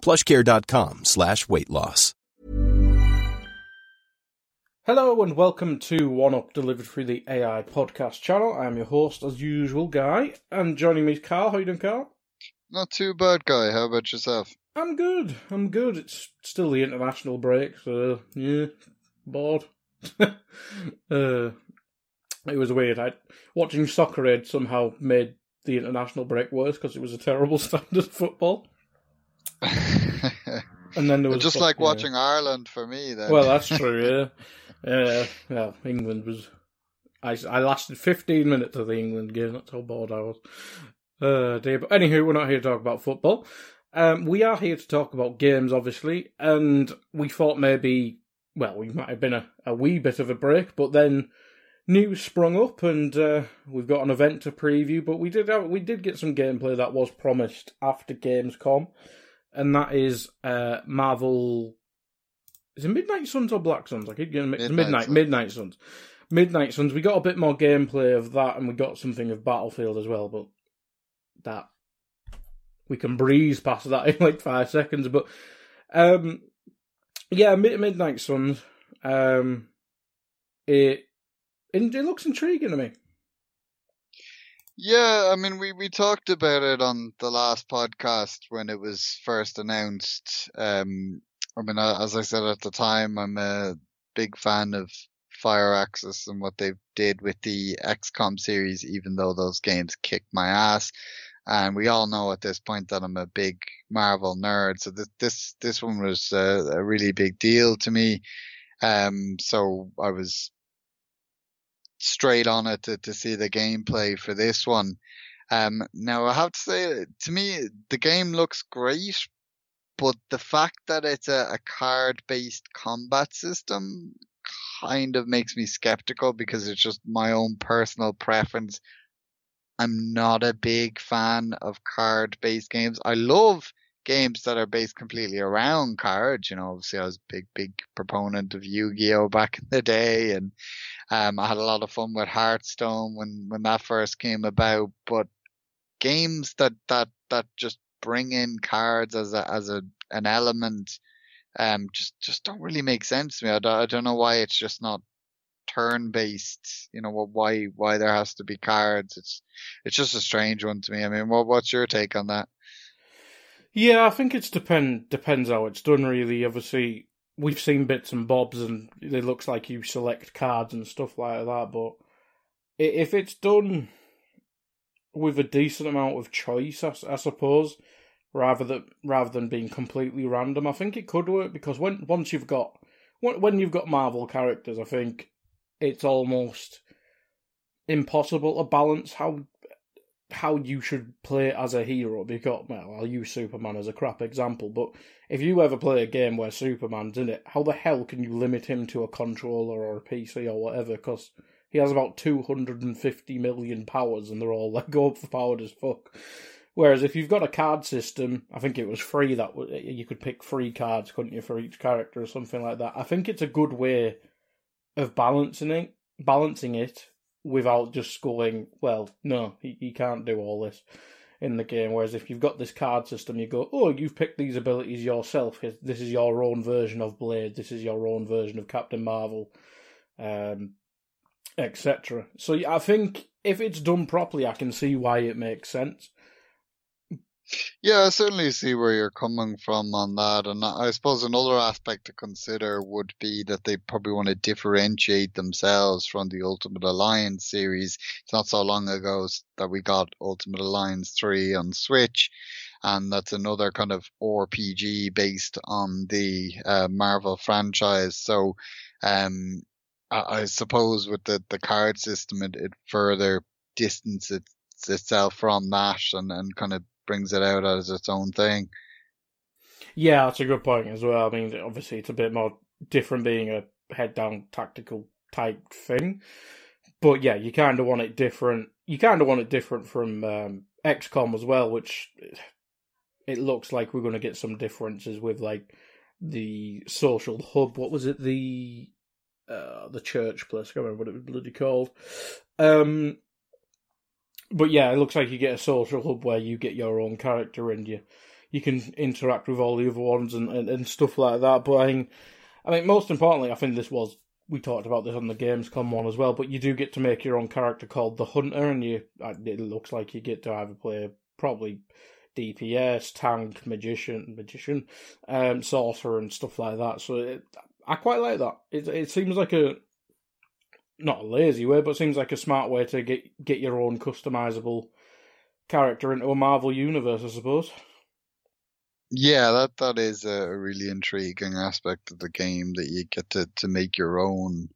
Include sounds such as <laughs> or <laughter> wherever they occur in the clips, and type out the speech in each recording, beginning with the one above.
plushcare.com slash weight loss. Hello and welcome to One Up delivered through the AI podcast channel. I am your host as usual, Guy, and joining me is Carl. How you doing, Carl? Not too bad, guy. How about yourself? I'm good. I'm good. It's still the international break, so yeah, bored. <laughs> uh, it was weird. I watching soccer aid somehow made the international break worse because it was a terrible <laughs> standard football. And then there was Just like yeah. watching Ireland for me, then. Well, that's <laughs> true. Yeah, yeah. Well, England was. I I lasted 15 minutes of the England game. That's how bored I was. Uh, dear. But anywho, we're not here to talk about football. Um, we are here to talk about games, obviously, and we thought maybe, well, we might have been a, a wee bit of a break, but then news sprung up, and uh, we've got an event to preview. But we did have, we did get some gameplay that was promised after Gamescom, and that is uh, Marvel. Is it Midnight Suns or Black Suns? I keep getting mixed. Midnight Midnight Suns. Midnight Suns. Midnight Suns. We got a bit more gameplay of that, and we got something of Battlefield as well. But that we can breeze past that <laughs> in like five seconds. But um, yeah, Mid- Midnight Suns. Um, it it looks intriguing to me. Yeah, I mean, we, we talked about it on the last podcast when it was first announced. Um, I mean, as I said at the time, I'm a big fan of Firaxis and what they did with the XCOM series, even though those games kicked my ass. And we all know at this point that I'm a big Marvel nerd, so this this this one was uh, a really big deal to me. Um, so I was straight on it to, to see the gameplay for this one. Um, now I have to say, to me, the game looks great, but the fact that it's a, a card-based combat system kind of makes me skeptical because it's just my own personal preference. I'm not a big fan of card-based games. I love games that are based completely around cards. You know, obviously I was a big, big proponent of Yu-Gi-Oh back in the day and um, I had a lot of fun with Hearthstone when, when that first came about, but games that, that, that just bring in cards as a, as a, an element, um, just, just don't really make sense to me. I don't, I don't know why it's just not turn based, you know, why, why there has to be cards. It's, it's just a strange one to me. I mean, what, what's your take on that? Yeah, I think it's depend depends how it's done. Really, obviously, we've seen bits and bobs, and it looks like you select cards and stuff like that. But if it's done with a decent amount of choice, I suppose, rather than rather than being completely random, I think it could work because when once you've got when you've got Marvel characters, I think it's almost impossible to balance how how you should play as a hero. Because well I'll use Superman as a crap example but if you ever play a game where Superman's in it how the hell can you limit him to a controller or a PC or whatever? Because he has about 250 million powers and they're all <laughs> like overpowered as fuck. Whereas if you've got a card system I think it was free that you could pick three cards couldn't you for each character or something like that? I think it's a good way of balancing it balancing it without just going, well, no, he, he can't do all this in the game. Whereas if you've got this card system, you go, oh, you've picked these abilities yourself. This is your own version of Blade. This is your own version of Captain Marvel, um, etc. So I think if it's done properly, I can see why it makes sense. Yeah, I certainly see where you're coming from on that. And I suppose another aspect to consider would be that they probably want to differentiate themselves from the Ultimate Alliance series. It's not so long ago that we got Ultimate Alliance 3 on Switch. And that's another kind of RPG based on the uh, Marvel franchise. So, um, I, suppose with the, the card system, it, it further distances itself from that and, and kind of brings it out as its own thing. Yeah, that's a good point as well. I mean, obviously, it's a bit more different being a head down tactical type thing. But yeah, you kind of want it different. You kind of want it different from um, XCOM as well, which it looks like we're going to get some differences with like the social hub. What was it? The uh, the church place. I can't remember what it was bloody called. Um, but yeah, it looks like you get a social hub where you get your own character and you you can interact with all the other ones and, and, and stuff like that. But I think, I mean, most importantly, I think this was we talked about this on the Gamescom one as well. But you do get to make your own character called the Hunter, and you it looks like you get to either play probably DPS, tank, magician, magician, um, sorcerer, and stuff like that. So it, I quite like that. It it seems like a not a lazy way, but seems like a smart way to get get your own customizable character into a Marvel universe, I suppose. Yeah, that that is a really intriguing aspect of the game that you get to to make your own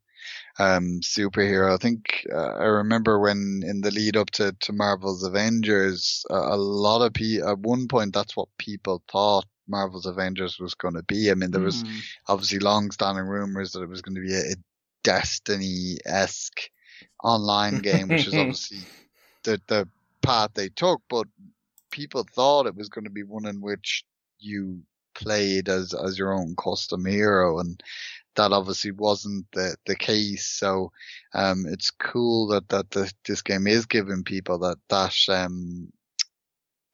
um, superhero. I think uh, I remember when in the lead up to, to Marvel's Avengers, uh, a lot of people at one point that's what people thought Marvel's Avengers was going to be. I mean, there was mm. obviously long-standing rumors that it was going to be a, a Destiny esque online game, which is <laughs> obviously the the path they took. But people thought it was going to be one in which you played as as your own custom hero, and that obviously wasn't the the case. So um, it's cool that that the, this game is giving people that that um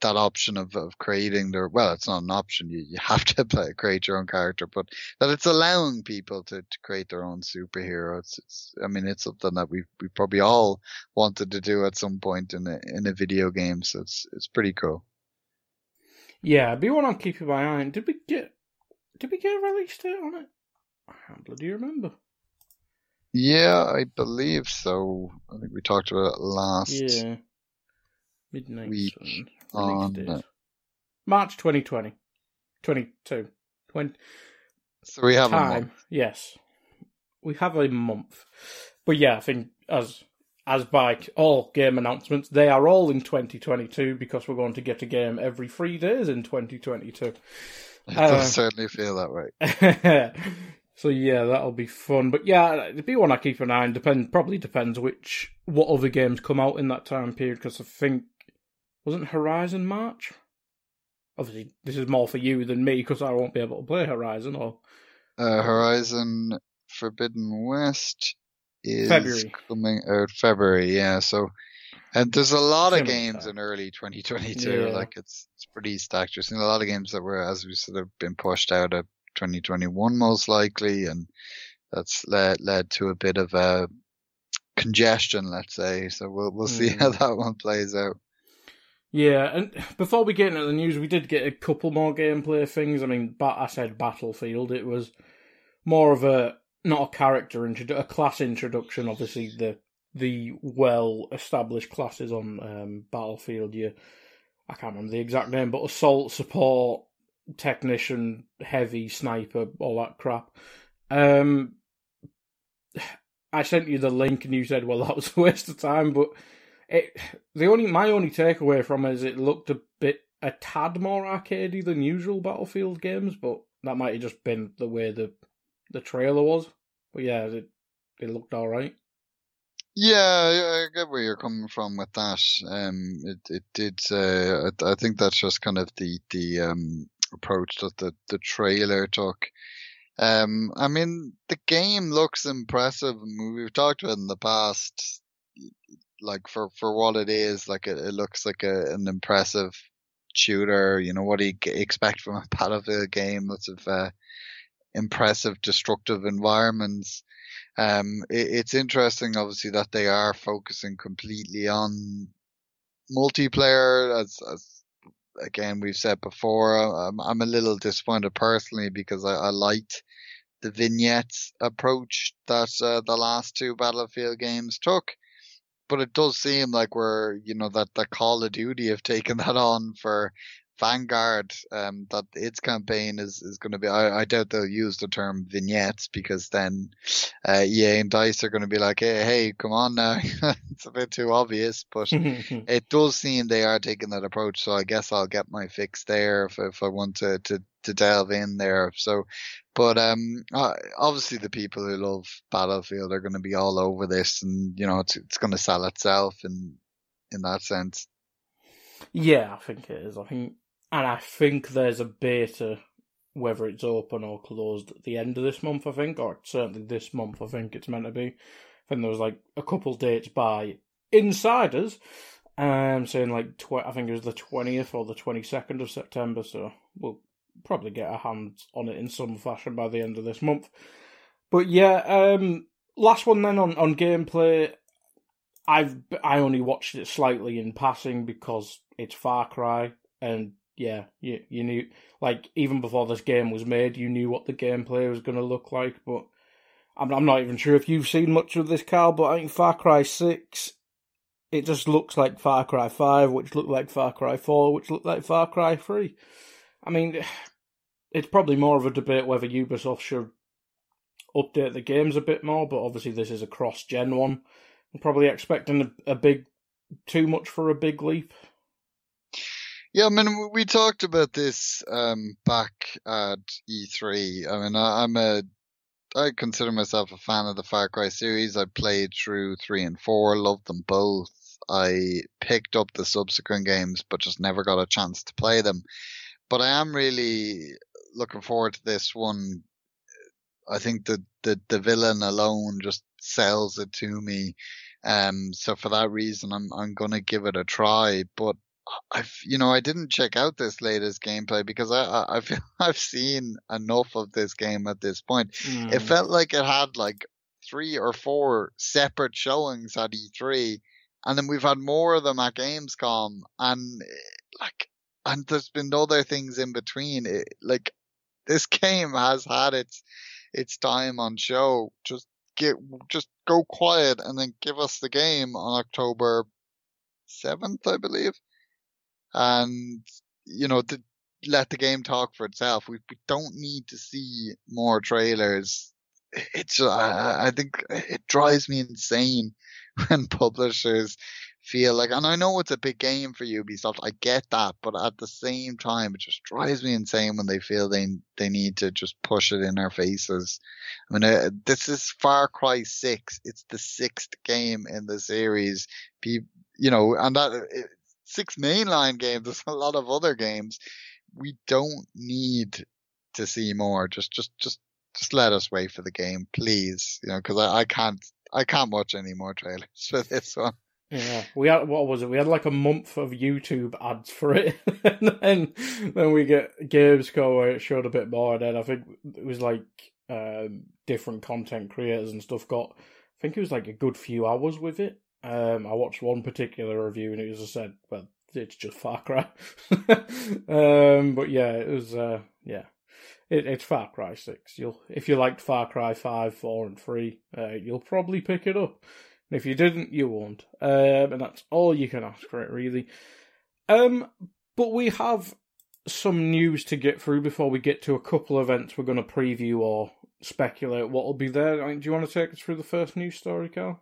that option of, of creating their well it's not an option. You, you <laughs> have to play, create your own character but that it's allowing people to, to create their own superhero it's, it's i mean it's something that we we probably all wanted to do at some point in a in a video game so it's it's pretty cool. Yeah be one i'm keeping my eye on. Did we get did we get a release date on it? I can't bloody remember. Yeah i believe so. I think we talked about it last yeah. Midnight week on March 2020. 22. 20. So we have time, a month. Yes. We have a month. But yeah, I think as as by all game announcements, they are all in 2022 because we're going to get a game every three days in 2022. <laughs> It uh, does certainly feel that way. <laughs> so yeah, that'll be fun. But yeah, it'd be one I keep an eye on. Depend probably depends which what other games come out in that time period because I think wasn't Horizon March? Obviously, this is more for you than me because I won't be able to play Horizon. Or uh, Horizon Forbidden West is February. coming out February. Yeah, so and there's a lot of games in early 2022. Yeah. Like it's it's pretty stacked. There's a lot of games that were, as we sort of been pushed out of 2021 most likely, and that's led led to a bit of a congestion, let's say. So we'll we'll see mm. how that one plays out. Yeah, and before we get into the news, we did get a couple more gameplay things. I mean, I said Battlefield. It was more of a not a character introdu- a class introduction. Obviously, the the well established classes on um, Battlefield. You, I can't remember the exact name, but assault, support, technician, heavy, sniper, all that crap. Um, <sighs> I sent you the link, and you said, "Well, that was a waste of time," but it the only my only takeaway from it is it looked a bit a tad more arcadey than usual Battlefield games, but that might have just been the way the the trailer was. But yeah, it it looked all right. Yeah, I get where you're coming from with that. Um, it it did. Uh, I, I think that's just kind of the the um approach that the the trailer took. Um, I mean, the game looks impressive. We've talked about it in the past like for for what it is, like it, it looks like a, an impressive shooter. You know what do you expect from a <laughs> Battlefield game? Lots of uh, impressive, destructive environments. Um, it, it's interesting, obviously, that they are focusing completely on multiplayer as as again, we've said before, I'm, I'm a little disappointed personally because I, I liked the vignettes approach that uh, the last two Battlefield games took. But it does seem like we're, you know, that the Call of Duty have taken <laughs> that on for Vanguard, um, that its campaign is, is going to be, I, I doubt they'll use the term vignettes because then, uh, EA and DICE are going to be like, hey, hey, come on now. <laughs> it's a bit too obvious, but <laughs> it does seem they are taking that approach. So I guess I'll get my fix there if, if I want to, to, to delve in there. So, but, um, obviously the people who love Battlefield are going to be all over this and, you know, it's, it's going to sell itself in, in that sense. Yeah, I think it is. I think and I think there's a beta, whether it's open or closed at the end of this month, I think, or certainly this month, I think it's meant to be. I think there was like a couple dates by insiders, um, saying like tw- I think it was the twentieth or the twenty second of September. So we'll probably get a hand on it in some fashion by the end of this month. But yeah, um, last one then on on gameplay. I've I only watched it slightly in passing because it's Far Cry, and yeah, you you knew like even before this game was made, you knew what the gameplay was going to look like. But I'm I'm not even sure if you've seen much of this, Carl. But I think Far Cry Six, it just looks like Far Cry Five, which looked like Far Cry Four, which looked like Far Cry Three. I mean, it's probably more of a debate whether Ubisoft should update the games a bit more. But obviously, this is a cross-gen one. I'm probably expecting a, a big, too much for a big leap. Yeah, I mean, we talked about this um, back at E3. I mean, I, I'm a, I consider myself a fan of the Far Cry series. I played through three and four, loved them both. I picked up the subsequent games, but just never got a chance to play them. But I am really looking forward to this one. I think the the, the villain alone just sells it to me. Um, so for that reason, I'm I'm gonna give it a try. But I've you know I didn't check out this latest gameplay because I I, <laughs> feel I've seen enough of this game at this point. Mm. It felt like it had like three or four separate showings at E3, and then we've had more of them at Gamescom, and like and there's been other things in between. It, like this game has had its its time on show. Just get just go quiet and then give us the game on October seventh, I believe and you know to let the game talk for itself. We, we don't need to see more trailers. It's I, I think it drives me insane <laughs> when publishers feel like, and I know it's a big game for Ubisoft. I get that, but at the same time, it just drives me insane when they feel they they need to just push it in our faces. I mean, uh, this is Far Cry Six. It's the sixth game in the series. People, you know, and that six mainline games. There's <laughs> a lot of other games. We don't need to see more. Just, just, just, just let us wait for the game, please. You know, because I, I can't, I can't watch any more trailers <laughs> for this one. Yeah, we had what was it? We had like a month of YouTube ads for it, <laughs> and then then we get Gamescom where it showed a bit more. And then I think it was like um, different content creators and stuff got. I think it was like a good few hours with it, um, I watched one particular review and it was I said, well, it's just Far Cry. <laughs> um, but yeah, it was, uh, yeah, it, it's Far Cry Six. You'll if you liked Far Cry Five, Four, and Three, uh, you'll probably pick it up. And if you didn't, you won't. Um, and that's all you can ask for it, really. Um, but we have some news to get through before we get to a couple events we're going to preview or speculate what will be there. I mean, do you want to take us through the first news story, Carl?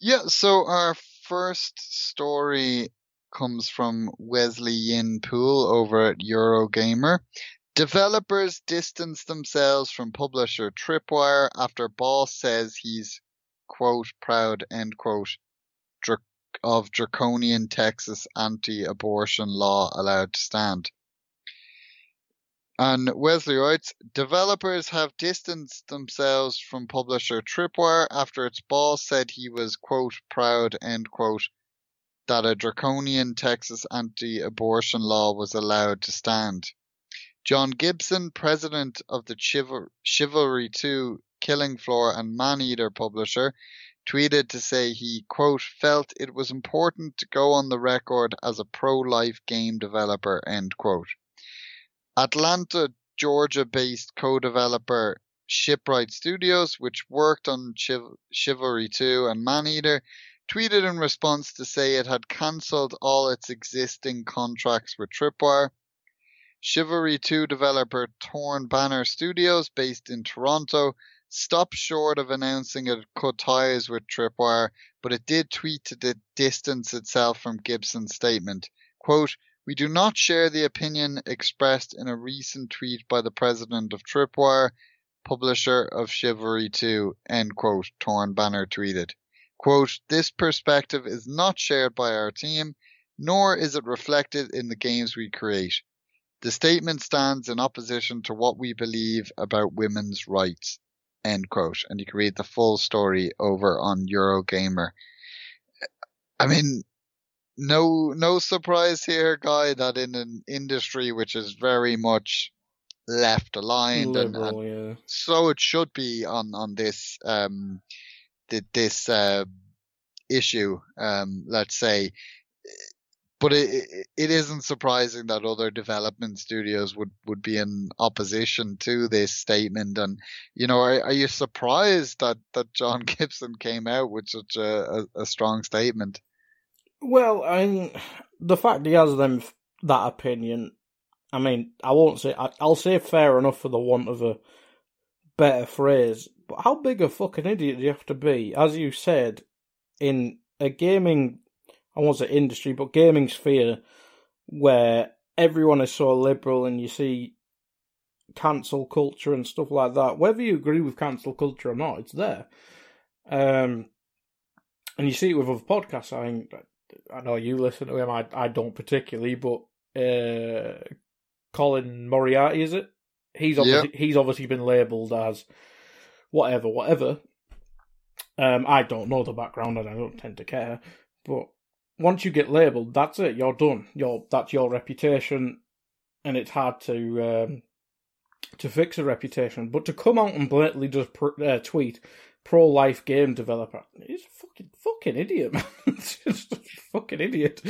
Yeah, so our first story comes from Wesley Yin Poole over at Eurogamer. Developers distance themselves from publisher Tripwire after boss says he's, quote, proud, end quote, of draconian Texas anti-abortion law allowed to stand. And Wesley writes, developers have distanced themselves from publisher Tripwire after its boss said he was, quote, proud, end quote, that a draconian Texas anti-abortion law was allowed to stand. John Gibson, president of the Chival- Chivalry 2 Killing Floor and Maneater publisher, tweeted to say he, quote, felt it was important to go on the record as a pro-life game developer, end quote. Atlanta, Georgia-based co-developer Shipwright Studios, which worked on Chiv- Chivalry 2 and Maneater, tweeted in response to say it had cancelled all its existing contracts with Tripwire. Chivalry 2 developer Torn Banner Studios, based in Toronto, stopped short of announcing it cut ties with Tripwire, but it did tweet to distance itself from Gibson's statement. Quote, we do not share the opinion expressed in a recent tweet by the president of Tripwire, publisher of Chivalry 2, end quote, Torn Banner tweeted. Quote, this perspective is not shared by our team, nor is it reflected in the games we create. The statement stands in opposition to what we believe about women's rights. End quote. And you can read the full story over on Eurogamer. I mean, no, no surprise here, guy, that in an industry which is very much left aligned and, and yeah. so it should be on, on this, um, this, uh, issue, um, let's say, but it, it isn't surprising that other development studios would, would be in opposition to this statement. And, you know, are, are you surprised that, that John <laughs> Gibson came out with such a, a, a strong statement? Well, I mean, the fact he has them that opinion, I mean, I won't say, I, I'll say fair enough for the want of a better phrase, but how big a fucking idiot do you have to be? As you said, in a gaming I won't say industry, but gaming sphere where everyone is so liberal and you see cancel culture and stuff like that. Whether you agree with cancel culture or not, it's there. Um, and you see it with other podcasts. I mean, I know you listen to him. I I don't particularly, but uh, Colin Moriarty is it? He's obviously he's obviously been labelled as whatever, whatever. Um, I don't know the background and I don't tend to care, but once you get labelled, that's it. You're done. You're that's your reputation, and it's hard to um, to fix a reputation. But to come out and blatantly just pr- uh, tweet pro life game developer, he's a fucking fucking idiot, <laughs> man. just a fucking idiot.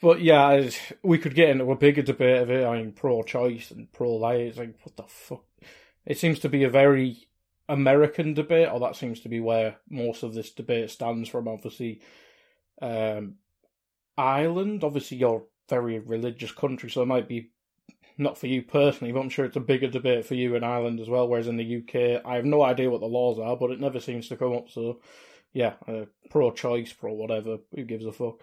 But yeah, we could get into a bigger debate of it. I mean, pro choice and pro life. Like, what the fuck? It seems to be a very American debate, or that seems to be where most of this debate stands from. Obviously, um, Ireland. Obviously, you're a very religious country, so it might be not for you personally, but I'm sure it's a bigger debate for you in Ireland as well. Whereas in the UK, I have no idea what the laws are, but it never seems to come up. So, yeah, uh, pro-choice, pro whatever. Who gives a fuck?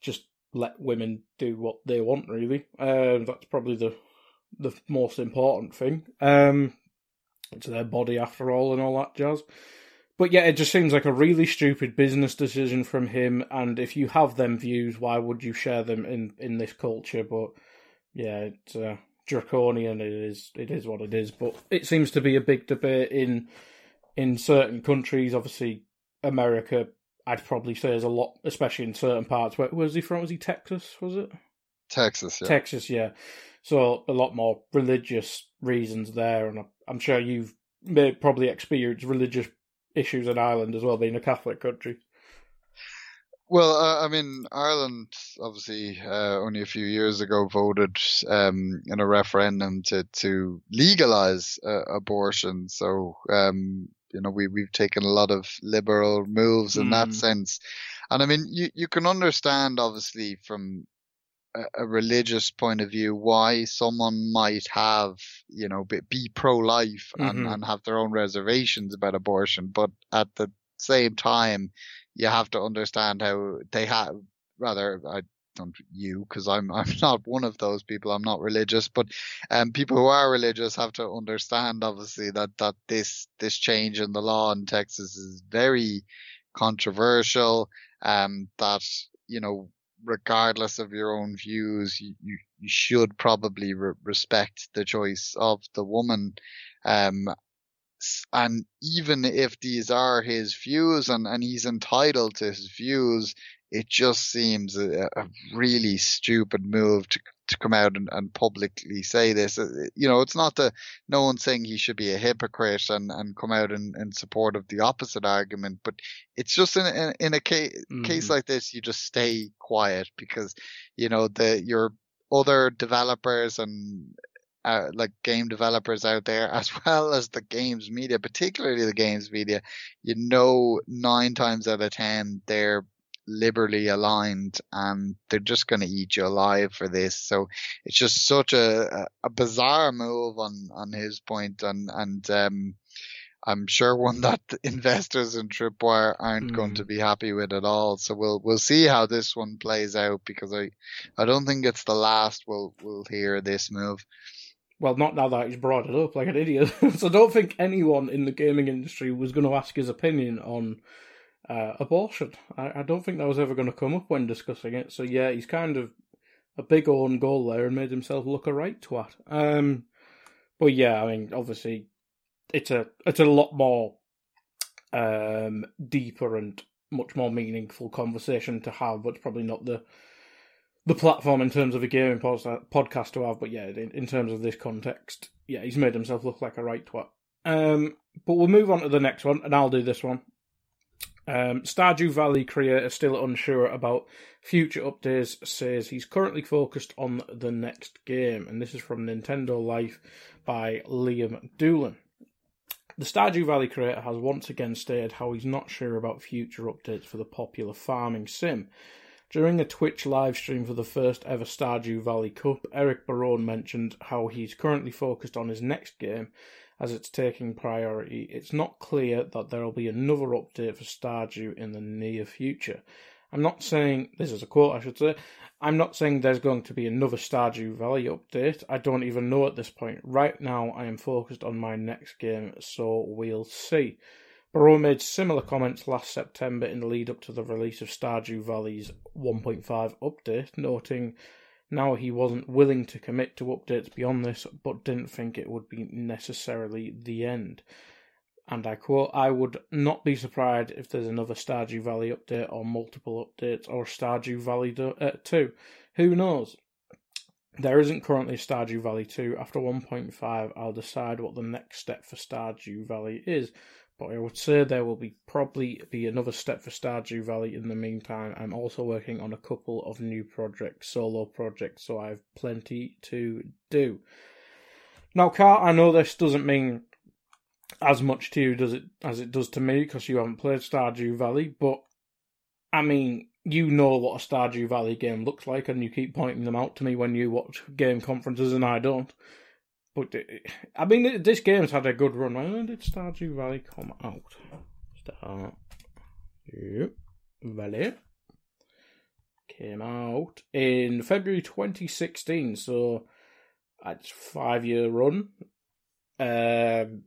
Just let women do what they want, really. Um, that's probably the the most important thing. Um, it's their body after all, and all that jazz. But yeah, it just seems like a really stupid business decision from him. And if you have them views, why would you share them in in this culture? But yeah, it's uh, draconian. It is. It is what it is. But it seems to be a big debate in in certain countries. Obviously, America. I'd probably say there's a lot, especially in certain parts. Where was he from? Was he Texas? Was it Texas? Yeah. Texas, yeah. So a lot more religious reasons there, and I'm sure you've probably experienced religious issues in Ireland as well, being a Catholic country. Well, uh, I mean, Ireland obviously uh, only a few years ago voted um, in a referendum to to legalize uh, abortion. So um, you know we we've taken a lot of liberal moves in mm. that sense, and I mean you you can understand obviously from a, religious point of view why someone might have you know be, be pro-life and, mm-hmm. and have their own reservations about abortion but at the same time you have to understand how they have rather i don't you because i'm <laughs> i'm not one of those people i'm not religious but um people who are religious have to understand obviously that that this this change in the law in texas is very controversial um that you know regardless of your own views, you, you, should probably re- respect the choice of the woman. Um, and even if these are his views and, and he's entitled to his views, it just seems a, a really stupid move to to come out and, and publicly say this. Uh, you know, it's not the no one's saying he should be a hypocrite and, and come out in, in support of the opposite argument, but it's just in in, in a case, mm. case like this, you just stay quiet because you know the your other developers and uh, like game developers out there, <laughs> as well as the games media, particularly the games media, you know, nine times out of ten, they're liberally aligned and they're just going to eat you alive for this. So it's just such a, a bizarre move on, on his point and, and, um, I'm sure one <laughs> that investors in Tripwire aren't mm. going to hmm. be happy with at all. So we'll we'll see how this one plays out because I I don't think it's the last we'll we'll hear this move. Well, not now that he's brought it up like an idiot. <laughs> so I don't think anyone in the gaming industry was going to ask his opinion on uh, abortion. I, I, don't think that was ever going to come up when discussing it. So yeah, he's kind of a big own goal there and made himself look a right twat. Um, but yeah, I mean, obviously, it's a it's a lot more um, deeper and much more meaningful conversation to have, but it's probably not the the platform in terms of a gaming podcast to have. But yeah, in, in terms of this context, yeah, he's made himself look like a right twat. Um, but we'll move on to the next one, and I'll do this one. Um, Stardew Valley creator still unsure about future updates says he's currently focused on the next game, and this is from Nintendo Life by Liam Doolan. The Stardew Valley creator has once again stated how he's not sure about future updates for the popular farming sim. During a Twitch live stream for the first ever Stardew Valley Cup, Eric Barone mentioned how he's currently focused on his next game as it's taking priority. It's not clear that there will be another update for Stardew in the near future. I'm not saying, this is a quote I should say, I'm not saying there's going to be another Stardew Valley update. I don't even know at this point. Right now, I am focused on my next game, so we'll see. Barone made similar comments last September in the lead up to the release of Stardew Valley's 1.5 update, noting now he wasn't willing to commit to updates beyond this, but didn't think it would be necessarily the end. And I quote, I would not be surprised if there's another Stardew Valley update or multiple updates or Stardew Valley uh, 2. Who knows? There isn't currently Stardew Valley 2. After 1.5, I'll decide what the next step for Stardew Valley is, but I would say there will be probably be another step for Stardew Valley in the meantime. I'm also working on a couple of new projects, solo projects, so I have plenty to do. Now, Carl, I know this doesn't mean as much to you does it as it does to me because you haven't played Stardew Valley, but I mean, you know what a Stardew Valley game looks like, and you keep pointing them out to me when you watch game conferences, and I don't. But I mean, this game's had a good run. When did Stardew Valley come out? Start. Yep. Valley came out in February 2016, so it's five year run. Um,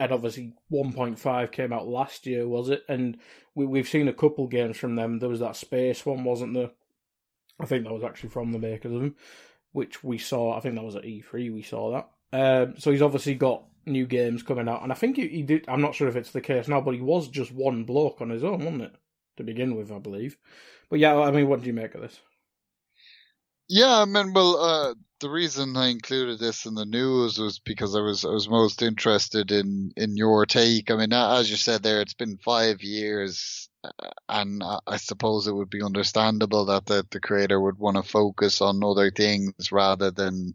and obviously 1.5 came out last year, was it? And we we've seen a couple games from them. There was that space one, wasn't there? I think that was actually from the makers of them, which we saw. I think that was at E3. We saw that. Um, so he's obviously got new games coming out, and I think he, he, did. I'm not sure if it's the case now, but he was just one bloke on his own, wasn't it, to begin with? I believe. But yeah, I mean, what do you make of this? Yeah, I mean, well, uh, the reason I included this in the news was because I was I was most interested in in your take. I mean, as you said there, it's been five years, uh, and I suppose it would be understandable that the the creator would want to focus on other things rather than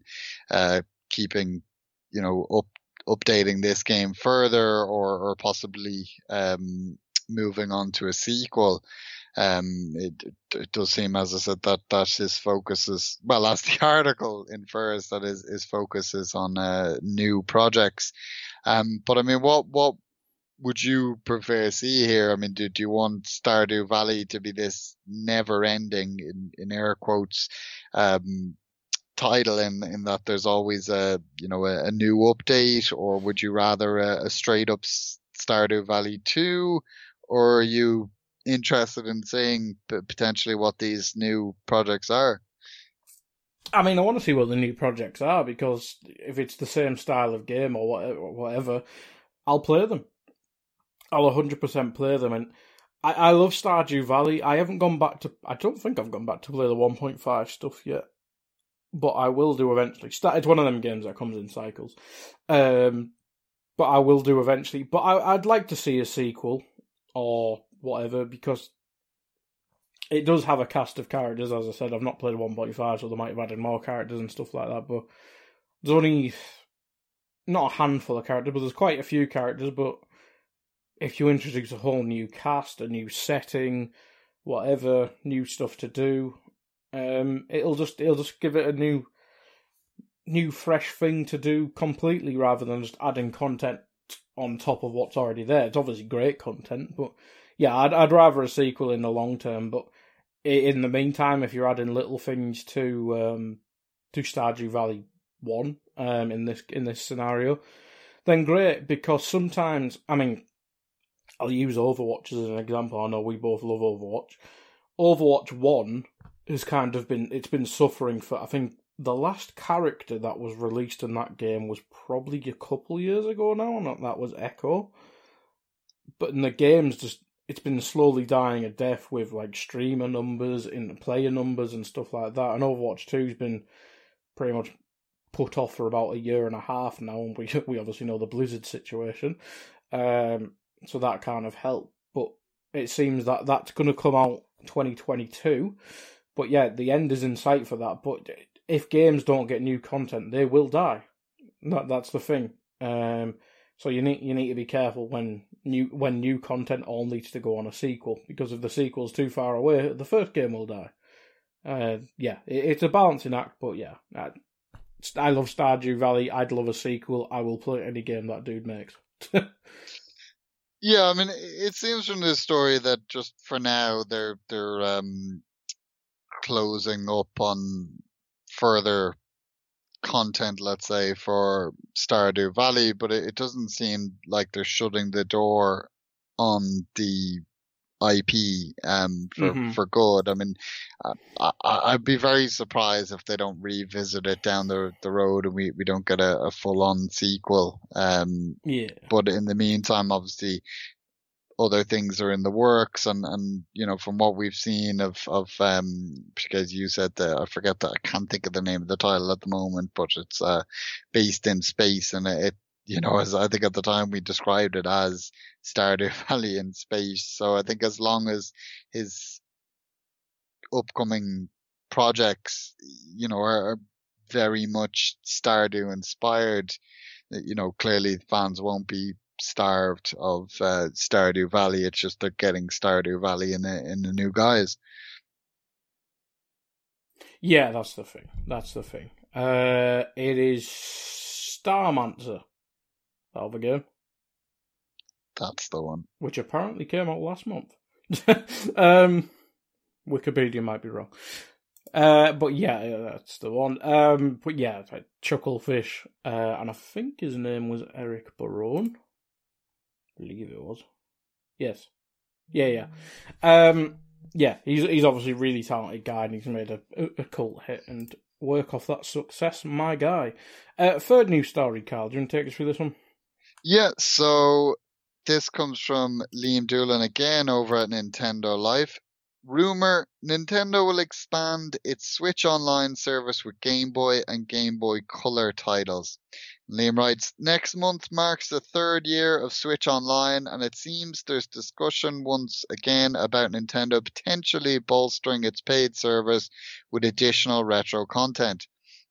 uh, keeping, you know, up updating this game further or or possibly um, moving on to a sequel. Um, it, it does seem, as I said, that that his focus is well, <laughs> as the article infers, that his his focus is on uh, new projects. Um, but I mean, what what would you prefer see here? I mean, do, do you want Stardew Valley to be this never-ending, in, in air quotes, um, title in in that there's always a you know a, a new update, or would you rather a, a straight up Stardew Valley two, or are you interested in seeing potentially what these new projects are? I mean, I want to see what the new projects are because if it's the same style of game or whatever, I'll play them. I'll 100% play them. And I, I love Stardew Valley. I haven't gone back to. I don't think I've gone back to play the 1.5 stuff yet but I will do eventually. It's one of them games that comes in cycles. Um, but I will do eventually. But I, I'd like to see a sequel or whatever because it does have a cast of characters. As I said, I've not played 1.5, so they might have added more characters and stuff like that. But there's only not a handful of characters, but there's quite a few characters. But if you introduce a whole new cast, a new setting, whatever, new stuff to do, um, it'll just it'll just give it a new new fresh thing to do completely rather than just adding content on top of what's already there. It's obviously great content, but yeah, I'd I'd rather a sequel in the long term. But in the meantime, if you're adding little things to um, to Stardew Valley One um, in this in this scenario, then great. Because sometimes, I mean, I'll use Overwatch as an example. I know we both love Overwatch. Overwatch One has kind of been it's been suffering for I think the last character that was released in that game was probably a couple years ago now, and that was Echo. But in the games, just it's been slowly dying a death with like streamer numbers, in player numbers, and stuff like that. And Overwatch Two's been pretty much put off for about a year and a half now, and we <laughs> we obviously know the Blizzard situation, um, so that kind of helped. But it seems that that's going to come out 2022. But yeah, the end is in sight for that. But if games don't get new content, they will die. That that's the thing. Um, so you need you need to be careful when new when new content all needs to go on a sequel because if the sequel's too far away, the first game will die. Uh, yeah, it, it's a balancing act, but yeah, I, I love Stardew Valley. I'd love a sequel. I will play any game that dude makes. <laughs> yeah, I mean, it seems from this story that just for now they're they're um, closing up on further content, let's say, for Stardew Valley, but it, it doesn't seem like they're shutting the door on the IP um, for mm-hmm. for good. I mean, I, would be very surprised if they don't revisit it down the the road and we, we don't get a, a full on sequel. Um, yeah. But in the meantime, obviously, other things are in the works and, and you know from what we've seen of of um because you said that I forget that I can't think of the name of the title at the moment but it's uh based in space and it you know as I think at the time we described it as Stardew <laughs> Valley in space so I think as long as his upcoming projects you know are, very much Stardew inspired you know clearly fans won't be starved of uh, Stardew Valley. It's just they're getting Stardew Valley in the in the new guise. Yeah, that's the thing. That's the thing. Uh, it is Starmancer. That'll be good. That's the one. Which apparently came out last month. <laughs> um, Wikipedia might be wrong. Uh, but yeah, that's the one. Um, but yeah, Chucklefish, uh, and I think his name was Eric Barone believe it was. Yes. Yeah, yeah. Um, yeah, he's he's obviously a really talented guy and he's made a, a cult hit and work off that success. My guy. Uh, third news story, Carl. Do you want to take us through this one? Yeah, so this comes from Liam Doolan again over at Nintendo Life. Rumor Nintendo will expand its Switch Online service with Game Boy and Game Boy Color titles. Liam writes, next month marks the third year of Switch Online, and it seems there's discussion once again about Nintendo potentially bolstering its paid service with additional retro content.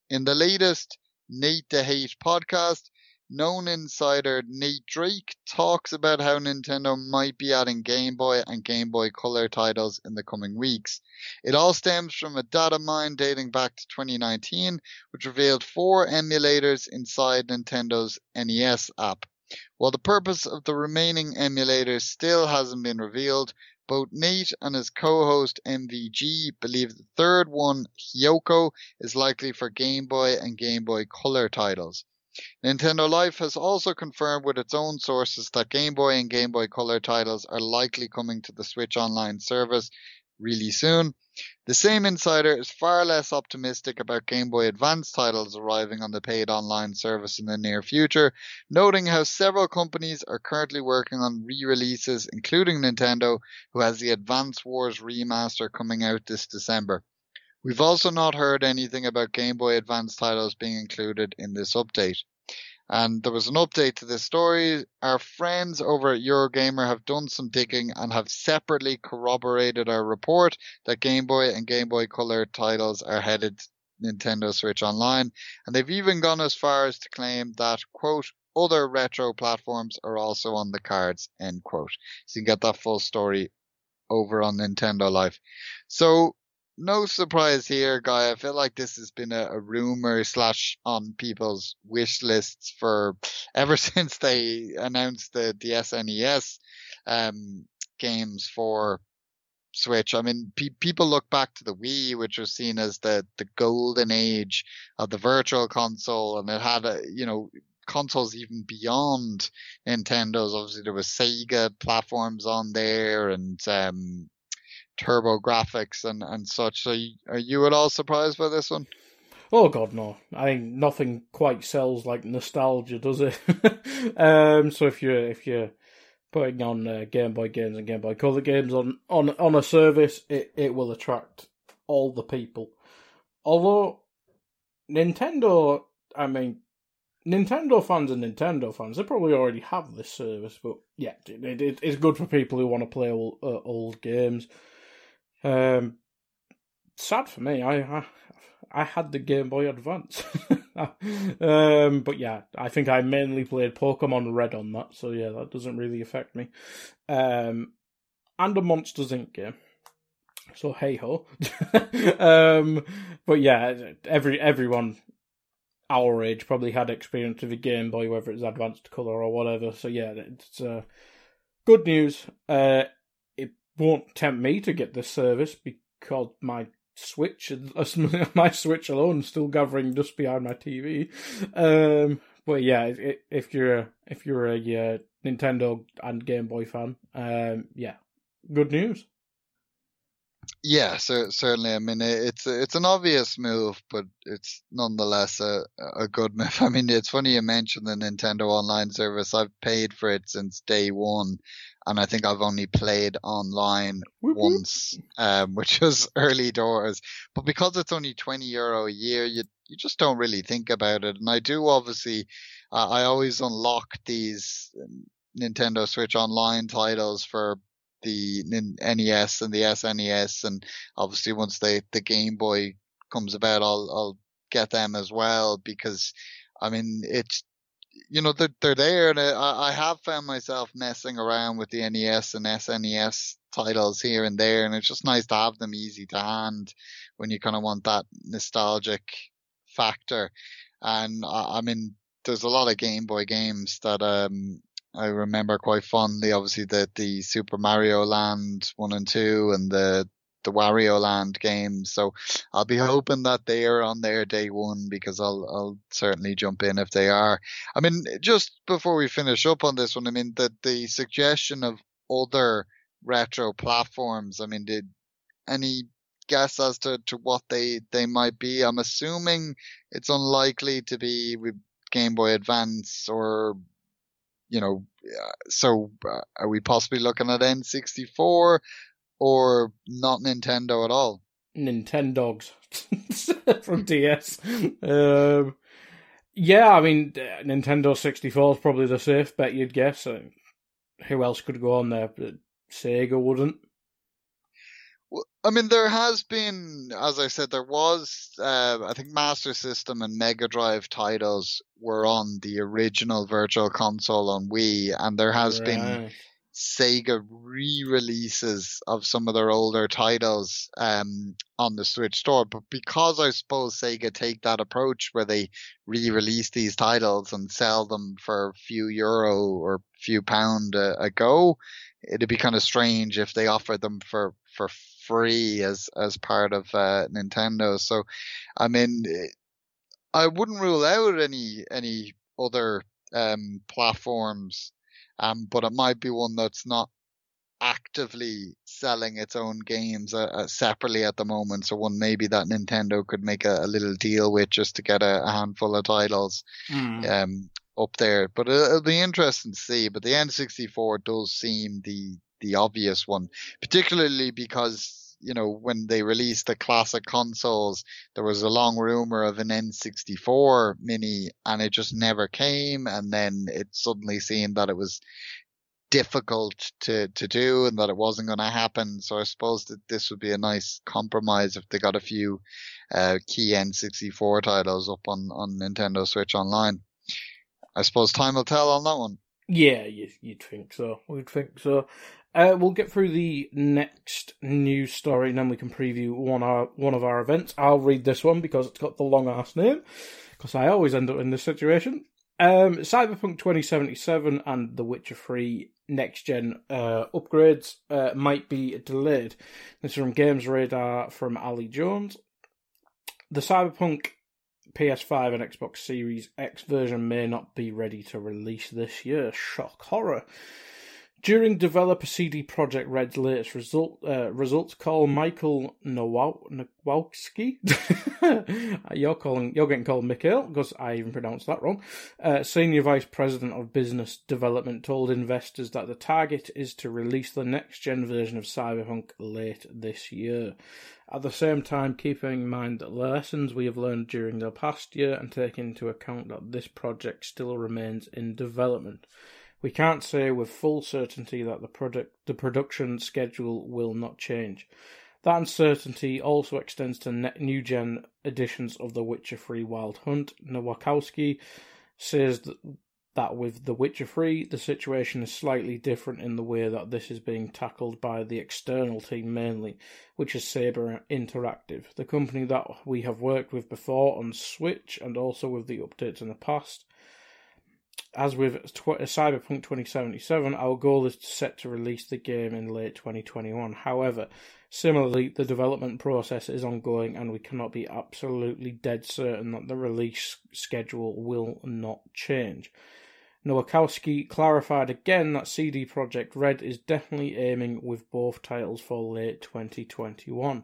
In the latest Nate the Hate podcast, known insider Nate Drake talks about how Nintendo might be adding Game Boy and Game Boy Color titles in the coming weeks. It all stems from a data mine dating back to 2019, which revealed four emulators inside Nintendo's NES app. While the purpose of the remaining emulators still hasn't been revealed, both Nate and his co-host MVG believe the third one, Hiyoko, is likely for Game Boy and Game Boy Color titles. Nintendo Life has also confirmed with its own sources that Game Boy and Game Boy Color titles are likely coming to the Switch Online service really soon. The same insider is far less optimistic about Game Boy Advance titles arriving on the paid online service in the near future, noting how several companies are currently working on re-releases, including Nintendo, who has the Advance Wars remaster coming out this December. We've also not heard anything about Game Boy Advance titles being included in this update. And there was an update to this story. Our friends over at Eurogamer have done some digging and have separately corroborated our report that Game Boy and Game Boy Color titles are headed Nintendo Switch Online. And they've even gone as far as to claim that, quote, other retro platforms are also on the cards, end quote. So you can get that full story over on Nintendo Life. So no surprise here, guy. I feel like this has been a, a rumor slash on people's wish lists for <laughs> ever since they announced the, the SNES um, games for Switch. I mean, pe- people look back to the Wii, which was seen as the, the golden age of the virtual console, and it had a, you know, consoles even beyond Nintendo's. Obviously, there was Sega platforms on there, and um, TurboGrafx and, and such. So are you at all surprised by this one? Oh God, no! I think nothing quite sells like nostalgia, does it? <laughs> um, so if you're if you're putting on uh, Game Boy games and Game Boy Color games on on on a service, it it will attract all the people. Although Nintendo, I mean, Nintendo fans and Nintendo fans, they probably already have this service, but yeah, it, it, it's good for people who want to play old, uh, old games. Um, sad for me. I, I I had the Game Boy Advance. <laughs> um, but yeah, I think I mainly played Pokemon Red on that, so yeah, that doesn't really affect me. Um, and a Monsters Inc. game. So hey ho. <laughs> um, but yeah, every everyone our age probably had experience with a Game Boy, whether it's advanced color or whatever. So yeah, it's uh, good news. Uh, won't tempt me to get this service because my Switch, <laughs> my Switch alone, is still gathering dust behind my TV. Um, but yeah, if you're if you're a uh, Nintendo and Game Boy fan, um, yeah, good news. Yeah, so, certainly. I mean, it's it's an obvious move, but it's nonetheless a a good <laughs> move. I mean, it's funny you mentioned the Nintendo Online service. I've paid for it since day one, and I think I've only played online mm-hmm. once, um, <laughs> which was early doors. But because it's only 20 euro a year, you, you just don't really think about it. And I do obviously, uh, I always unlock these um, Nintendo Switch online titles for the NES and the SNES. And obviously once they, the Game Boy comes about, I'll, I'll get them as well because I mean, it's you know, they're, they're there. And I, I have found myself messing around with the NES and SNES titles here and there. And it's just nice to have them easy to hand when you kind of want that nostalgic factor. And I, I mean, there's a lot of Game Boy games that, um, I remember quite fondly, obviously the, the Super Mario Land 1 and 2 and the the Wario Land games. So I'll be hoping that they are on their day one because I'll I'll certainly jump in if they are. I mean, just before we finish up on this one, I mean the the suggestion of other retro platforms. I mean, did any guess as to, to what they, they might be? I'm assuming it's unlikely to be Game Boy Advance or you know, so uh, are we possibly looking at N64? or not Nintendo at all? Nintendogs <laughs> from DS. Um, yeah, I mean, Nintendo 64 is probably the safe bet you'd guess. Uh, who else could go on there? Sega wouldn't. I mean, there has been, as I said, there was, uh, I think Master System and Mega Drive titles were on the original Virtual Console on Wii, and there has right. been Sega re-releases of some of their older titles um, on the Switch store. But because I suppose Sega take that approach where they re-release these titles and sell them for a few euro or few pound a, a go, it'd be kind of strange if they offered them for for free as as part of uh, Nintendo. So, I mean, I wouldn't rule out any any other um, platforms um, but it might be one that's not actively selling its own games uh, uh, separately at the moment. So one maybe that Nintendo could make a, a little deal with just to get a, a handful of titles mm. um, up there. But it'll, it'll be interesting to see. But the N64 does seem the the obvious one, particularly because you know, when they released the classic consoles, there was a long rumor of an N64 mini and it just never came. And then it suddenly seemed that it was difficult to, to do and that it wasn't going to happen. So I suppose that this would be a nice compromise if they got a few, uh, key N64 titles up on, on Nintendo Switch Online. I suppose time will tell on that one. Yeah, you, you'd think so. We'd think so. Uh, we'll get through the next news story and then we can preview one our one of our events. I'll read this one because it's got the long ass name. Because I always end up in this situation. Um, Cyberpunk 2077 and The Witcher 3 next gen uh, upgrades uh, might be delayed. This is from Games Radar from Ali Jones. The Cyberpunk PS5 and Xbox Series X version may not be ready to release this year. Shock horror. During developer CD Projekt Red's latest result, uh, results call, Michael Nowalski, <laughs> you're calling, you're getting called Mikhail because I even pronounced that wrong. Uh, Senior Vice President of Business Development told investors that the target is to release the next gen version of Cyberpunk late this year. At the same time, keeping in mind the lessons we have learned during the past year and taking into account that this project still remains in development. We can't say with full certainty that the product the production schedule will not change. That uncertainty also extends to new gen editions of The Witcher 3 Wild Hunt. Nowakowski says that, that with The Witcher 3, the situation is slightly different in the way that this is being tackled by the external team mainly, which is Saber Interactive, the company that we have worked with before on Switch and also with the updates in the past as with tw- uh, Cyberpunk 2077, our goal is set to release the game in late 2021. However, similarly, the development process is ongoing and we cannot be absolutely dead certain that the release schedule will not change. Nowakowski clarified again that CD Projekt Red is definitely aiming with both titles for late 2021.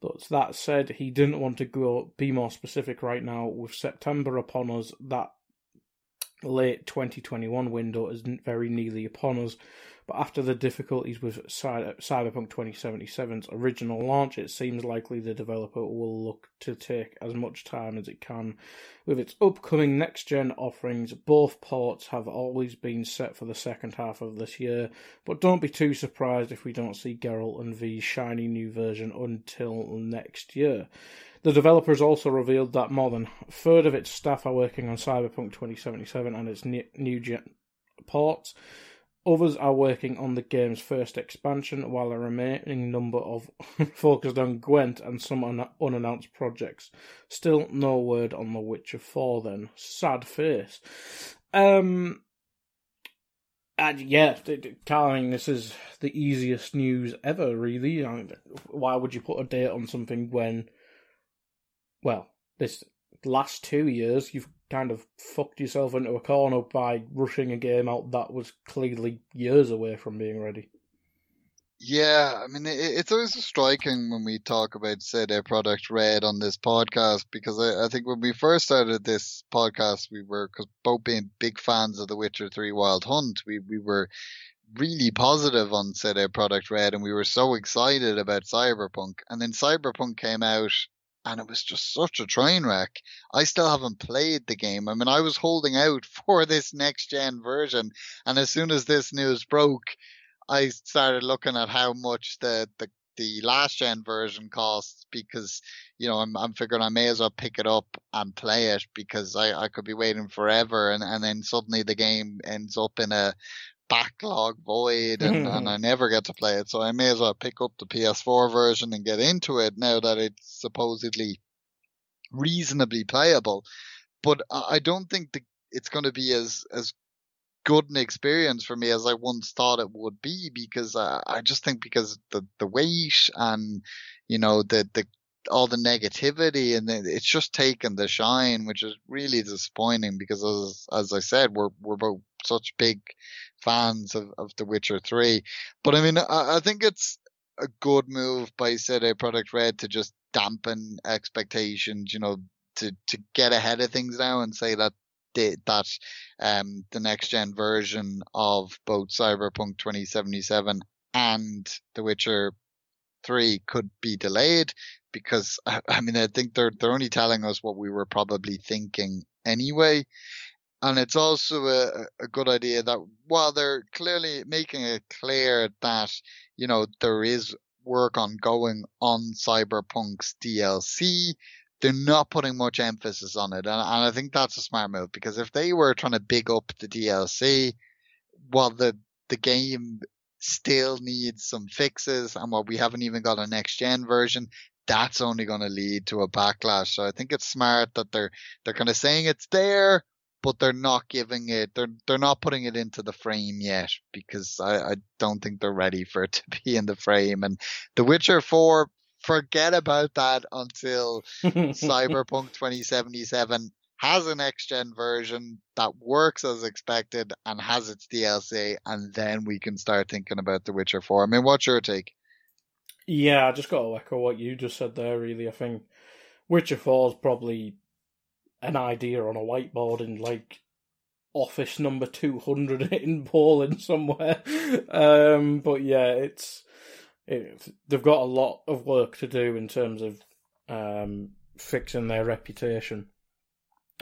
But that said, he didn't want to go be more specific right now. With September upon us, that late 2021 window is very nearly upon us, but after the difficulties with Cyberpunk 2077's original launch, it seems likely the developer will look to take as much time as it can. With its upcoming next gen offerings, both ports have always been set for the second half of this year, but don't be too surprised if we don't see Geralt and V's shiny new version until next year. The developers also revealed that more than a third of its staff are working on Cyberpunk 2077 and its new gen ports. Others are working on the game's first expansion, while a remaining number of <laughs> focused on Gwent and some un- unannounced projects. Still no word on The Witcher 4 then. Sad face. Um, and yeah, Carling, this is the easiest news ever, really. I mean, why would you put a date on something when well, this last two years, you've kind of fucked yourself into a corner by rushing a game out that was clearly years away from being ready. Yeah, I mean, it, it's always striking when we talk about CD Projekt Red on this podcast because I, I think when we first started this podcast, we were cause both being big fans of The Witcher 3 Wild Hunt. We we were really positive on CD Projekt Red and we were so excited about Cyberpunk. And then Cyberpunk came out and it was just such a train wreck. I still haven't played the game. I mean, I was holding out <laughs> for this next gen version, and as soon as this news broke, I started looking at how much the the the last gen version costs because you know I'm I'm figuring I may as well pick it up and play it because I, I could be waiting forever and, and then suddenly the game ends up in a backlog void and, mm-hmm. and I never get to play it. So I may as well pick up the PS4 version and get into it now that it's supposedly reasonably playable. But I don't think the, it's going to be as, as good an experience for me as I once thought it would be because I, I just think because the, the weight and, you know, the, the, all the negativity and it's just taken the shine, which is really disappointing because as, as I said, we're, we're both such big fans of, of The Witcher 3. But I mean, I, I think it's a good move by CD Projekt Red to just dampen expectations, you know, to, to get ahead of things now and say that the, that um, the next gen version of both Cyberpunk 2077 and The Witcher three could be delayed because <laughs> I mean I think they're they're only telling us what we were probably thinking anyway. And it's also a, a good idea that while they're clearly making it clear that, you know, there is work ongoing on Cyberpunk's DLC, they're not putting much emphasis on it. And, and I think that's a smart move because if they were trying to big up the DLC, while the, the game still needs some fixes and while we haven't even got a next gen version, that's only going to lead to a backlash. So I think it's smart that they're, they're kind of saying it's there, but they're not giving it, they're, they're not putting it into the frame yet because I, I don't think they're ready for it <laughs> to be in the frame. And The Witcher 4, forget about that until <laughs> Cyberpunk 2077 has a next gen version that works as expected and has its DLC, and then we can start thinking about The Witcher 4. I mean, what's your take? Yeah, I just got to echo what you just said there, really. I think Witcher 4 is probably an idea on a whiteboard in like office number 200 <laughs> in Poland somewhere. Um, but yeah, it's it, they've got a lot of work to do in terms of um, fixing their reputation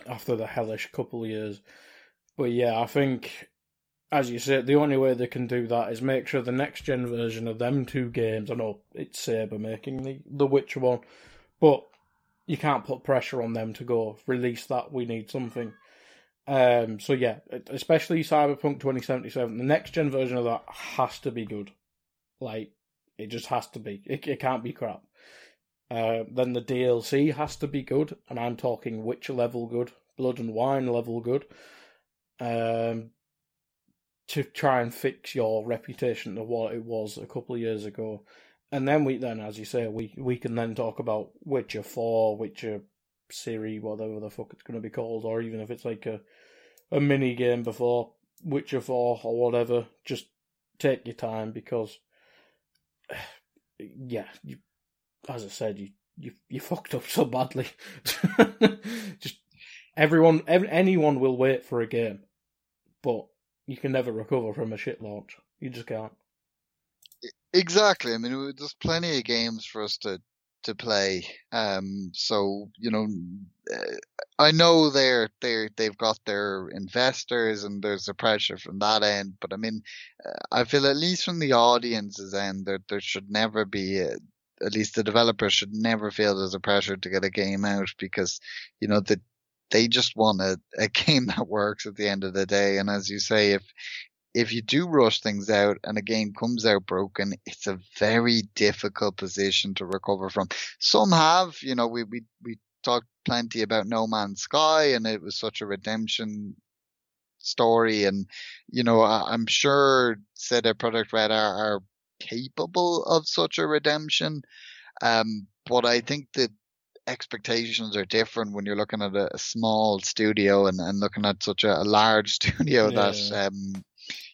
after the hellish couple of years. But yeah, I think, as you said, the only way they can do that is make sure the next gen version of them two games. I know it's Saber making the the Witcher one, but you can't put pressure on them to go release that. We need something. Um, so yeah, especially Cyberpunk 2077, the next gen version of that has to be good. Like it just has to be. It, it can't be crap. Uh, then the DLC has to be good, and I'm talking Witcher level good, Blood and Wine level good. Um, to try and fix your reputation to what it was a couple of years ago and then we then, as you say, we we can then talk about Witcher Four, Witcher Series, whatever the fuck it's going to be called, or even if it's like a a mini game before Witcher Four or whatever. Just take your time because, <sighs> yeah, you, as I said, you you you fucked up so badly. <laughs> just everyone, every, anyone will wait for a game, but you can never recover from a shit launch. You just can't. Exactly. I mean, there's plenty of games for us to to play. Um, so you know, uh, I know they're they they've got their investors and there's a pressure from that end. But I mean, uh, I feel at least from the audience's end, there there should never be. A, at least the developers should never feel there's a pressure to get a game out because you know that they just want a, a <laughs> game that works at the end of the day. And as you say, if if you do rush things out and a game comes out broken, it's a very difficult position to recover from. Some have, you know, we, we, we talked plenty about No Man's Sky and it was such a redemption story. And, you know, I, am sure CD Projekt Red are, are capable of such a redemption. Um, but I think that expectations are different when you're looking at a, a small studio and, and looking at such a, a large <laughs> studio yeah. that, um,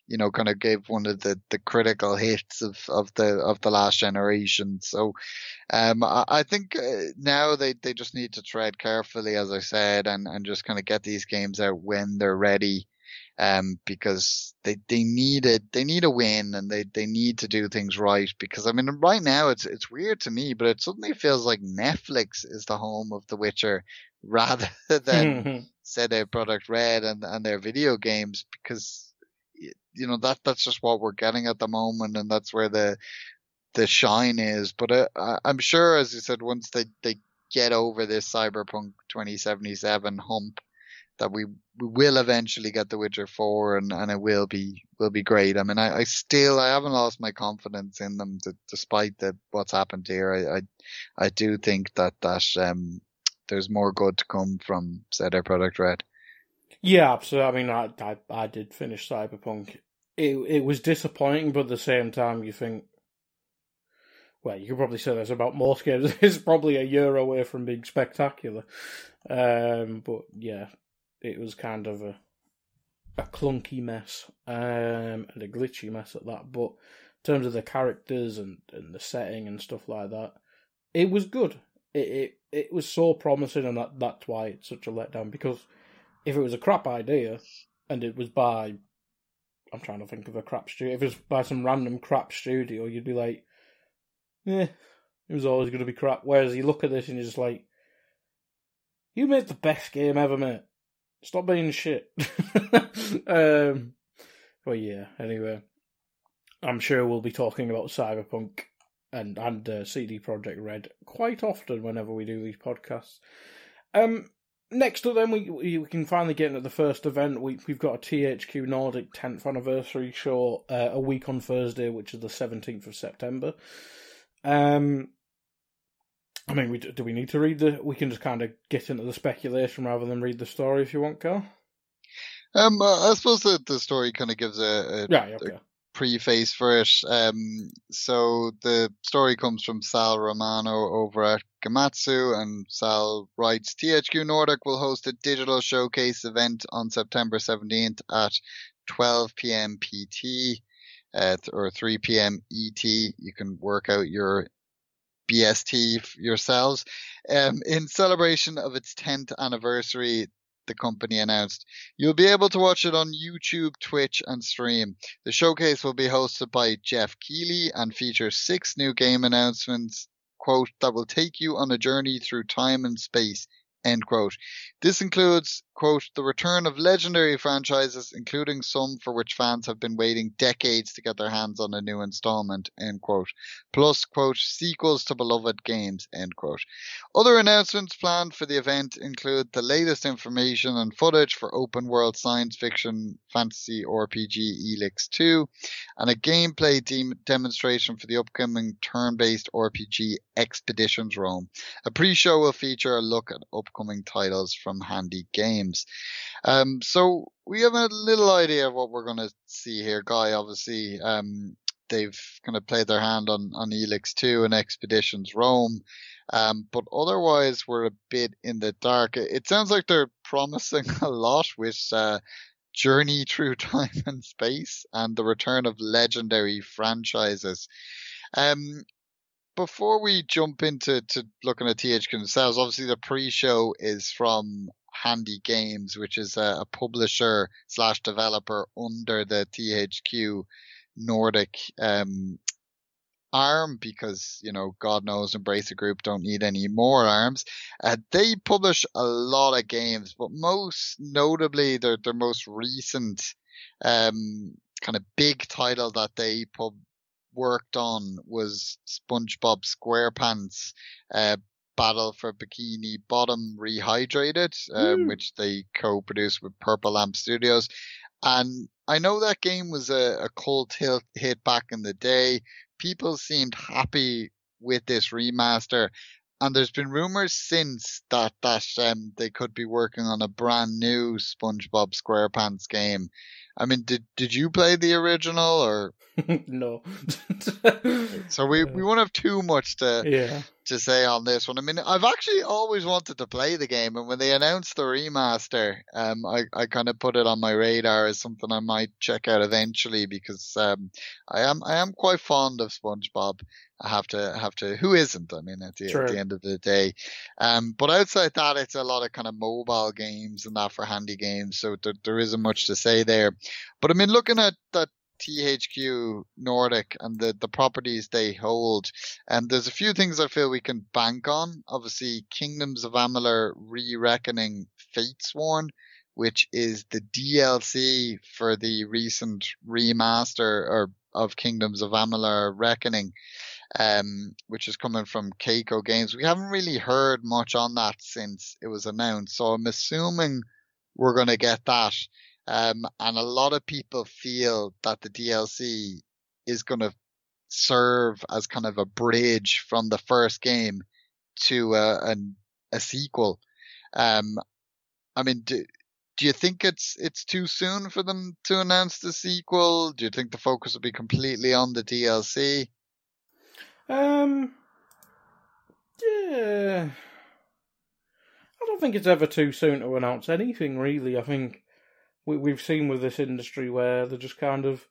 you know, kind of gave one of the, the critical hits of, of the of the last generation. So, um, I, I think uh, now they, they just need to tread carefully, as I said, and, and just kind of get these games out when they're ready. Um, because they, they need it, they need a win and they, they need to do things right. Because I mean, right now it's, it's weird to me, but it suddenly feels like Netflix is the home of The Witcher <laughs> rather than <laughs> CD Projekt Red and, and their video games because you know that that's just what we're getting at the moment, and that's where the the shine is. But uh, I'm sure, as you said, once they they get over this Cyberpunk 2077 hump, that we we will eventually get The Witcher 4 and, and it will be will be great. I mean, I, I still I haven't lost my confidence in them to, despite the what's happened here. I, I I do think that that um there's more good to come from CD Projekt Red. Yeah, absolutely. I mean, I, I, I did finish Cyberpunk. It it was disappointing, but at the same time, you think, well, you could probably say this about most games. <laughs> It's probably a year away from being spectacular. Um, but yeah, it was kind of a a clunky mess um, and a glitchy mess at that. But in terms of the characters and, and the setting and stuff like that, it was good. It it, it was so promising, and that, that's why it's such a letdown because if it was a crap idea and it was by I'm trying to think of a crap studio. If it was by some random crap studio, you'd be like, yeah, it was always going to be crap. Whereas you look at this and you're just like, you made the best game ever, mate. Stop being shit. <laughs> um, but yeah, anyway, I'm sure we'll be talking about Cyberpunk and and uh, CD Projekt Red quite often whenever we do these podcasts. Um, next up, then we we can finally get into the first event. We we've got a THQ Nordic 10th anniversary show uh, a week on Thursday, which is the 17th of September. Um, I mean, we, do we need to read the? We can just kind of get into the speculation rather than read the story if you want, Carl. Um, uh, I suppose that the story kind of gives a, a, yeah, okay. a preface for it. Um, so the story comes from Sal Romano over at Gematsu, and Sal writes THQ Nordic will host a digital showcase event on September 17th at 12 p.m. PT. Or 3 p.m. ET. You can work out your BST yourselves. Um, in celebration of its 10th anniversary, the company announced. You'll be able to watch it on YouTube, Twitch, and Steam. The showcase will be hosted by Geoff Keighley and features six new game announcements, quote, that will take you on a journey through time and space, end quote. This includes, quote, the return of legendary franchises, including some for which fans have been waiting decades to get their hands on a new installment, end quote. Plus, quote, sequels to beloved games, end quote. Other announcements planned for the event include the latest information and footage for open world science fiction fantasy RPG Elex 2 and a gameplay de- demonstration for the upcoming turn-based RPG Expeditions Rome. A pre-show will feature a look at upcoming titles from Handy Games. Um, so we have a little idea of what we're going to see here. Guy, obviously, um, they've kind of played their hand on, on Elex 2 and Expeditions Rome. Um, but otherwise, we're a bit in the dark. It sounds like they're promising <laughs> a lot with uh, Journey Through <laughs> Time and Space and the return of legendary franchises. Um, before we jump into to looking at THQ themselves, obviously the pre-show is from Handy Games, which is a, a publisher slash developer under the THQ Nordic um, arm because you know God knows Embracer Group don't need any more arms. Uh, they publish a lot of games, but most notably their their most recent um, kind of big title that they pub worked on was SpongeBob SquarePants. Uh, Battle for Bikini Bottom Rehydrated, um, mm. which they co-produced with Purple Lamp Studios. And I know that game was a, a cult hit, hit back in the day. People seemed happy with this remaster. And there's been rumors since that that um, they could be working on a brand new SpongeBob SquarePants game. I mean, did did you play the original or <laughs> no? so we <laughs> we won't have too much to yeah. To say on this one. I mean, I've actually always wanted to play the game, and when they announced the remaster, um, I I kind of put it on my radar as something I might check out eventually because um, I am I am quite fond of SpongeBob. I have to have to. Who isn't? I mean, at the, at the end of the day. Um, but outside that, it's a lot of kind of mobile games and that for handy games. So there, there isn't much to say there. But I mean, looking at that THQ Nordic and the, the properties they hold. And there's a few things I feel we can bank on. Obviously, Kingdoms of Amalur Re-Reckoning Fatesworn, which is the DLC for the recent remaster or of Kingdoms of Amalur Reckoning um, which is coming from KAIKO Games. We haven't really heard much on that since it was announced, so I'm assuming we're going to get that. Um, and a lot of people feel that the DLC is going to serve as kind of a bridge from the first game to a, a, a sequel. Um, I mean, do, do you think it's it's too soon for them to announce the sequel? Do you think the focus will be completely on the DLC? Um, yeah. I don't think it's ever too soon to announce anything, really. I think we, we've seen with this industry where they just kind of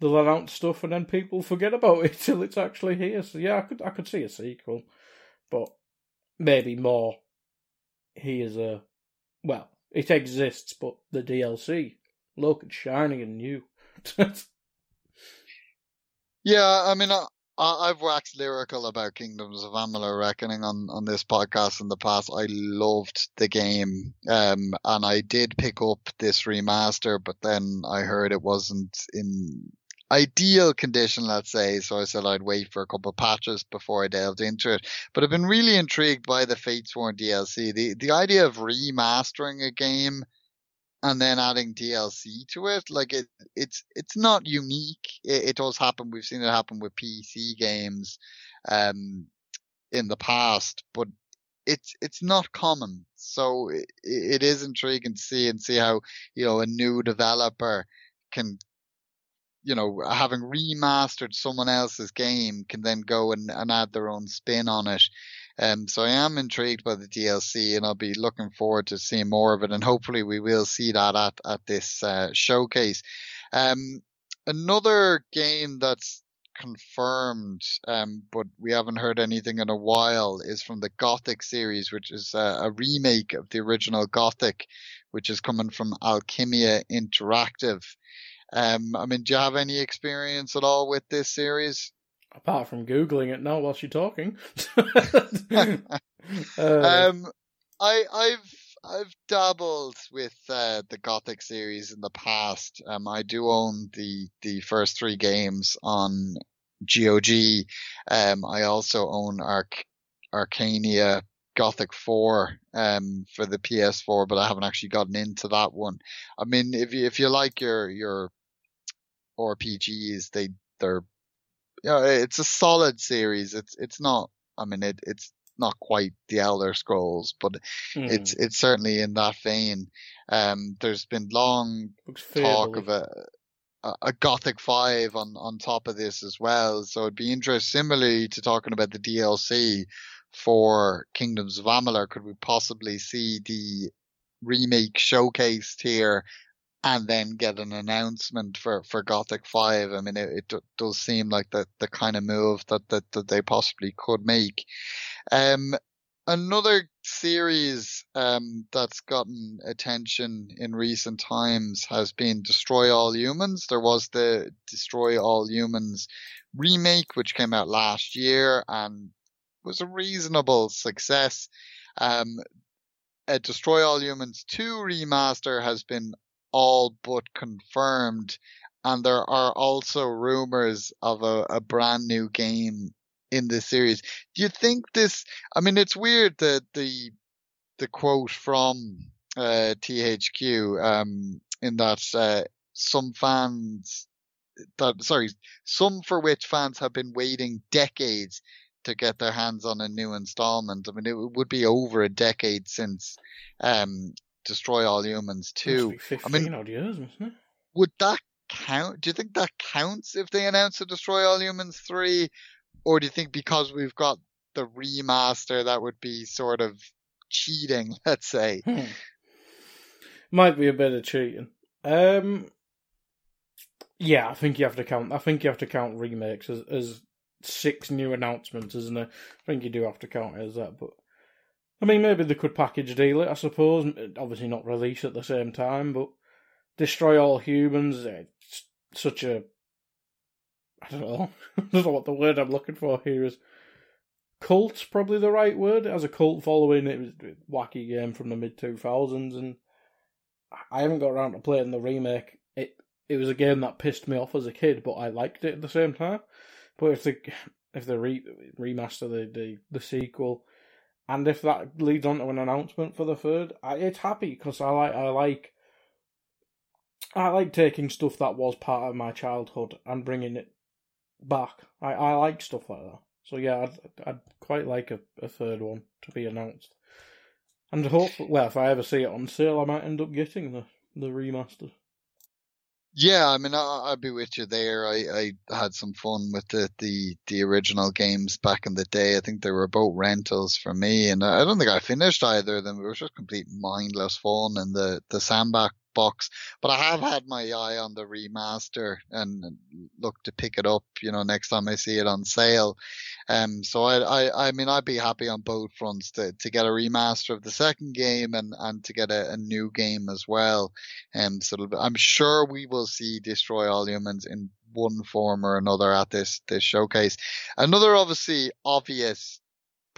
they'll announce stuff and then people forget about it <laughs> till it's actually here. So yeah, I could I could see a sequel, but maybe more. He is a well, it exists, but the DLC look, it's shiny and new. <laughs> yeah, I mean, I, have waxed lyrical about Kingdoms of Amalur Reckoning on, on this podcast in the past. I loved the game, um, and I did pick up this remaster, but then I heard it wasn't in ideal condition, let's say. So I said I'd wait for a couple of patches before I delved into it. But I've been really intrigued by the Fatesworn DLC. The the idea of remastering a game and then adding DLC to it, like it, it's it's not unique. It, it does happen. We've seen it happen with PC games, um, in the past, but it's it's not common. So it, it is intriguing to see and see how you know a new developer can you know, having remastered someone else's game can then go and, and add their own spin on it. Um, so I am intrigued by the DLC and I'll be looking forward to seeing more of it. And hopefully we will see that at, at this, uh, showcase. Um, another game that's confirmed, um, but we haven't heard anything in a while is from the Gothic series, which is a, a remake of the original Gothic, which is coming from Alkimia Interactive. Um, I mean, do you have any experience at all with this series? Apart from googling it now while she's talking. <laughs> uh, um, I, I've I've dabbled with uh, the Gothic series in the past. Um, I do own the the first three games on GOG. Um, I also own Arc Arcania Gothic 4 um, for the PS4, but I haven't actually gotten into that one. I mean, if you if you like your your RPGs. They they're you know, it's a solid series. It's it's not. I mean, it it's not quite the Elder Scrolls, but mm. it's it's certainly in that vein. Um, there's been long talk of a, a Gothic Five on on top of this as well. So it'd be interesting. Similarly to talking about the DLC for Kingdoms of Amalur, could we possibly see the remake showcased here and then get an announcement for, for Gothic 5. I mean, it, it does seem like the, the kind of move that, that, that they possibly could make. Um, another series, um, that's gotten attention in recent times has been Destroy All Humans. There was the Destroy All Humans remake, which came out last year and was a reasonable success. Um, a Destroy All Humans 2 remaster has been all but confirmed. And there are also rumors of a, a brand new game in this series. Do you think this, I mean, it's weird that the, the quote from, uh, THQ, um, in that, uh, some fans that, sorry, some for which fans have been waiting decades to get their hands on a new installment. I mean, it would be over a decade since um, Destroy All Humans 2. I mean, odd years, mustn't it? Would that count? Do you think that counts if they announce a Destroy All Humans three, or do you think because we've got the remaster that would be sort of cheating? <laughs> Let's say. Hmm. Might be a bit of cheating. Um, yeah, I think you have to count. I think you have to count remakes as, as six new announcements, isn't it? I think you do have to count it as that, but I mean, maybe they could package deal it, I suppose. Obviously, not release at the same time, but destroy all humans. Eh, it's such a. I don't know. <laughs> I don't know what the word I'm looking for here is. Cult's probably the right word. It has a cult following. It was a wacky game from the mid 2000s, and I haven't got around to playing the remake. It it was a game that pissed me off as a kid, but I liked it at the same time. But if they <sighs> if they re, remaster the, the the sequel, and if that leads on to an announcement for the third, I, it's happy because I like I like I like taking stuff that was part of my childhood and bringing it back. I, I like stuff like that. So yeah, I'd I'd quite like a, a third one to be announced. And hopefully, well, if I ever see it on sale, I might end up getting the the remaster. Yeah, I mean, I, would be with you there. I, I had some fun with the, the, the original games back in the day. I think they were both rentals for me, and I don't think I finished either of them. It was just complete mindless fun, and the the sandbox box. But I have had my eye on the remaster and look to pick it up, you know, next time I see it on sale. Um, so I, I, I mean, I'd be happy on both fronts to, to get a remaster of the second game and, and to get a, a new game as well. Um, so I'm sure we will see Destroy All Humans in one form or another at this this showcase. Another obviously obvious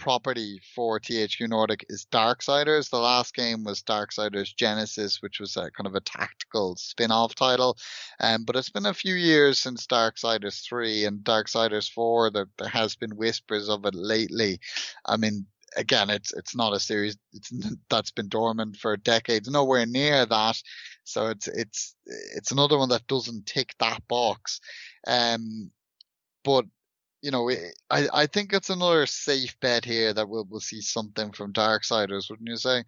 property for THQ Nordic is Darksiders. The last game was Darksiders Genesis, which was a kind of a tactical spin-off title. Um, but it's been a few years since Darksiders 3 and Darksiders 4. There, there has been whispers of it lately. I mean, again, it's it's not a series <laughs> that's been dormant for decades, nowhere near that. So it's it's it's another one that doesn't tick that box. Um, but you know, eh, I I think it's another safe bet here that we'll we'll see something from Darksiders, wouldn't you say?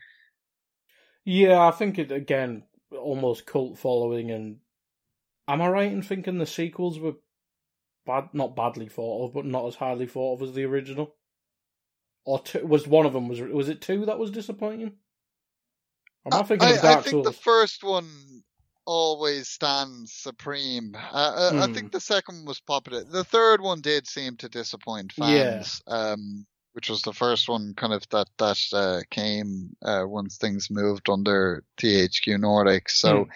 Yeah, I think it again almost cult following, and am I right in thinking the sequels were bad, not badly thought of, but not as highly thought of as the original? Or two, was one of them was was it two that was disappointing? Am I uh, thinking I, of Dark I think Souls? the first one always stands supreme. Uh, mm. I think hmm. the second one was popular. The third one did seem to disappoint fans. Yeah. Um, which was the first one kind of that that uh, came uh, once things moved under THQ Nordic. So,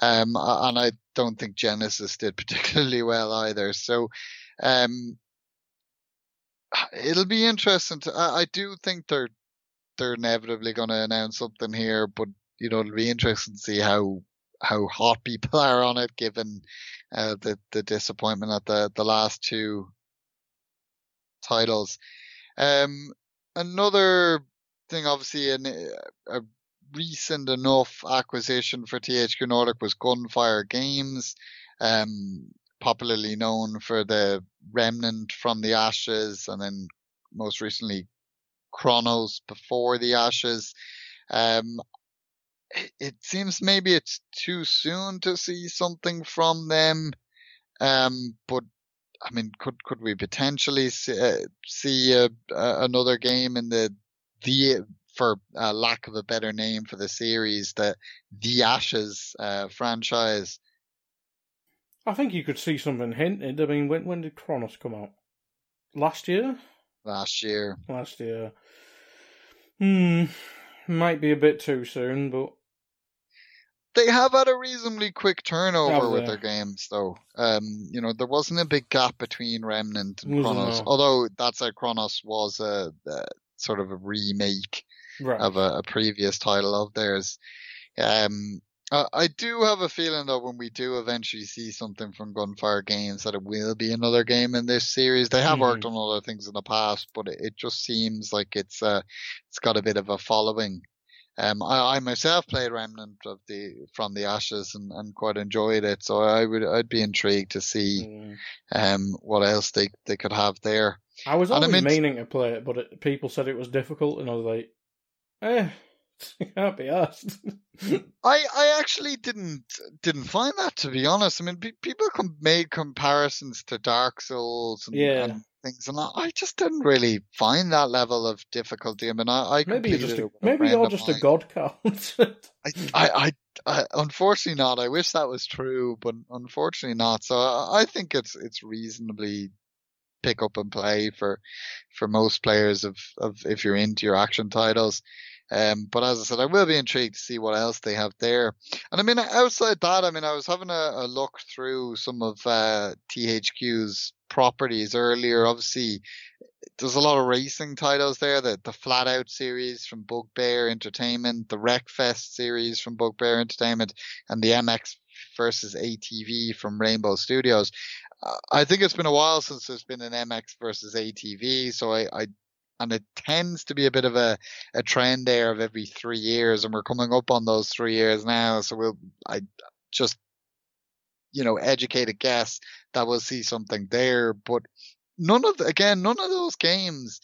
mm. um, and I don't think Genesis did <laughs> particularly well either. So, um, <sighs> it'll be interesting. To, I, I do think they're they're inevitably going to announce something here, but you know it'll be interesting to see how how hot people are on it, given uh, the the disappointment at the the last two titles. Um, another thing, obviously, an, a recent enough acquisition for THQ Nordic was Gunfire Games. Um, popularly known for the Remnant from the Ashes and then most recently Chronos before the Ashes. Um, it, seems maybe it's too soon to see something from them. Um, but I mean, could could we potentially see, uh, see a, a, another game in the the for uh, lack of a better name for the series, the the Ashes uh, franchise? I think you could see something hinted. I mean, when when did Chronos come out? Last year. Last year. Last year. Hmm. Might be a bit too soon, but they have had a reasonably quick turnover with their games, though. Um, you know, there wasn't a big gap between Remnant and Chronos, although that said, Chronos was a, a, sort of a remake right. of a, a, previous title of theirs. Um, uh, I do have a feeling though when we do eventually see something from Gunfire Games that it will be another game in this series. They have mm. worked on other things in the past, but it, it just seems like it's uh it's got a bit of a following. Um, I, I myself played Remnant of the from the Ashes and, and quite enjoyed it, so I would I'd be intrigued to see mm. um what else they they could have there. I was always I mean, meaning to play it, but it, people said it was difficult, and I was like, eh, <laughs> can't be asked. <laughs> I I actually didn't didn't find that to be honest. I mean, pe- people com- made comparisons to Dark Souls and, yeah. and things, and I, I, just didn't really find that level of difficulty. I mean, I, I maybe you're just a, maybe you're just a god count. <laughs> I, I, I, unfortunately not. I wish that was true, but unfortunately not. So I, I think it's it's reasonably pick up and play for for most players of of if you're into your action titles. Um, but as I said, I will be intrigued to see what else they have there. And I mean, outside that, I mean, I was having a, a look through some of uh, THQ's properties earlier. Obviously, there's a lot of racing titles there. The the Flat Out series from Bugbear Entertainment, the Wreckfest series from Bugbear Entertainment, and the MX versus ATV from Rainbow Studios. Uh, I think it's been a while since there's been an MX versus ATV, so I, I and it tends to be a bit of a, a trend there of every three years, and we're coming up on those three years now. So we'll, I just, you know, educated guess that we'll see something there, but none of again, none of those games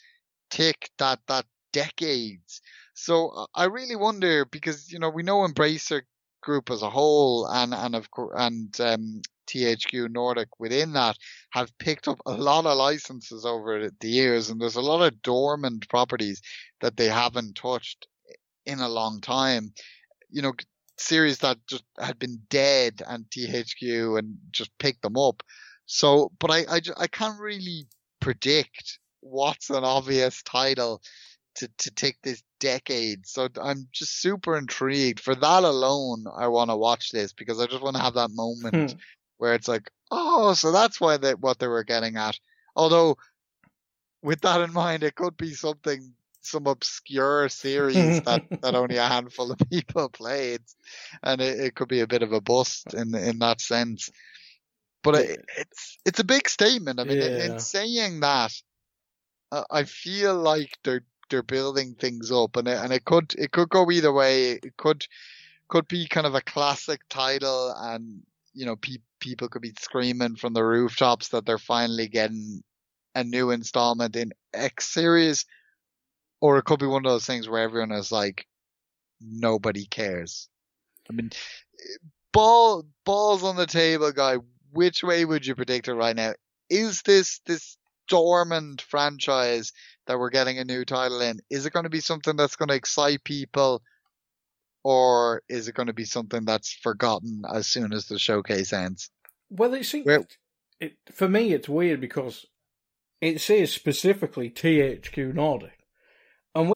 tick that that decades. So I really wonder because you know we know Embracer Group as a whole and and of course and um, THQ Nordic within that have picked up a lot of licenses over the years, and there's a lot of dormant properties that they haven't touched in a long time. You know, series that just had been dead and THQ and just picked them up. So, but I, I, I can't really predict what's an obvious title to, to take this decade. So I'm just super intrigued. For that alone, I want to watch this because I just want to have that moment hmm where it's like, oh, so that's why they what they were getting at. Although, with that in mind, it could be something some obscure series that, <laughs> that only a handful of people <laughs> played, and it, it could be a bit of a bust in in that sense. But it, it's it's a big statement. I mean, in, in saying that, I I feel like they're they're building things up, and it, and it could it could go either way. It could could be kind of a classic title, and you know, pe- people could be screaming from the rooftops that they're finally getting a new installment in X series, or it could be one of those things where everyone is like, nobody cares. I mean, ball balls on the table, guy. Which way would you predict it right now? Is this this dormant franchise that we're getting a new title in? Is it going to be something that's going to excite people, or is it going to be something that's forgotten as soon as the showcase ends? Well, it seems Well- it for me it's weird because it says specifically THQ Nordic. and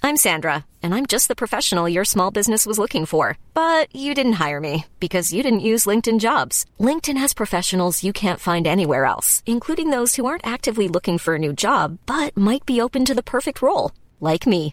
I'm Sandra, and I'm just the professional your small business was looking for. But you didn't hire me because you didn't use LinkedIn jobs. LinkedIn has professionals you can't find anywhere else, including those who aren't actively looking for a new job but might be open to the perfect role, like me.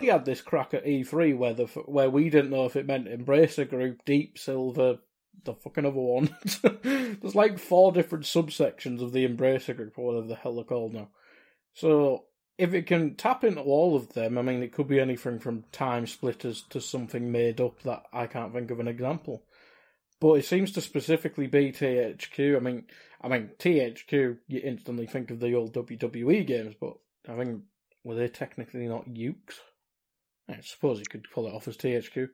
We had this crack at E3 where the where we didn't know if it meant Embracer Group, Deep Silver, the fucking other one. <laughs> There's like four different subsections of the Embracer Group, or whatever the hell they're called now. So if it can tap into all of them, I mean, it could be anything from TimeSplitters to something made up that I can't think of an example. But it seems to specifically be THQ. I mean, I mean THQ. You instantly think of the old WWE games, but I think were they technically not Yuke's? I suppose you could pull it off as THQ.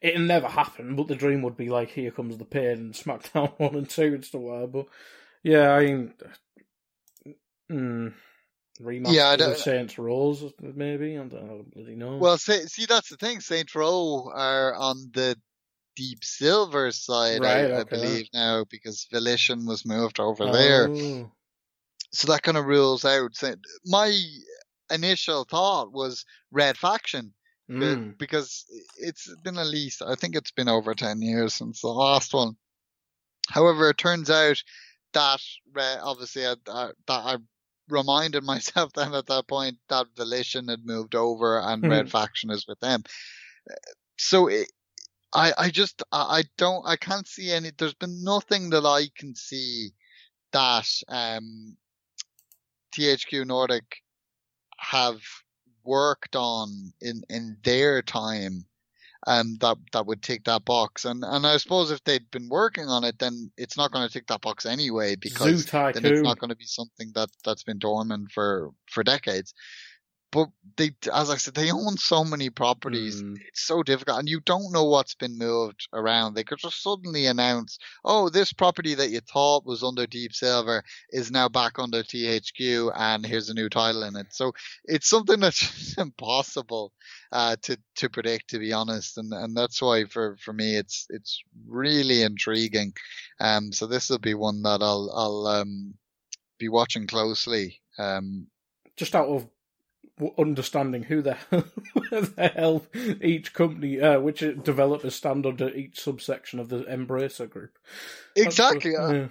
It'll never happen, but the dream would be like, here comes the pain and SmackDown <laughs> 1 and 2 and stuff like that. But yeah, I mean, mm, remaster Yeah, I don't- Saints Rose, maybe? I don't, I don't bloody know. Well, see, see, that's the thing. Saint Row are on the Deep Silver side, Right, I, I believe now, because Volition was moved over there. Oh. So that kind of rules out. My initial thought was Red Faction, Mm. because it's been at least, I think it's been over 10 years since the last one. However, it turns out that, Re- obviously, I, I, that I reminded <laughs> myself then at that point that Volition had moved over and Red Mhm. Faction is with them. So it, I, I just, I, I don't, I can't see any, there's been nothing that I can see that, um, THQ Nordic have worked on in, in their time um, that that would tick that box. And and I suppose if they'd been working on it, then it's not going to tick that box anyway because then it's not going to be something that that's been dormant for for decades. But they, as I said, they own so many properties. Mm. It's so difficult, and you don't know what's been moved around. They could just suddenly announce, "Oh, this property that you thought was under Deep Silver is now back under THQ, and here's a new title in it." So it's something <laughs> that's just impossible uh, to to predict, to be honest, and and that's why for for me it's it's really intriguing. Um, so this will be one that I'll I'll um be watching closely. Um, Just out of understanding who the <laughs> hell, the hell each company, uh, which developers stand under each subsection of the Embracer group. Exactly. yeah.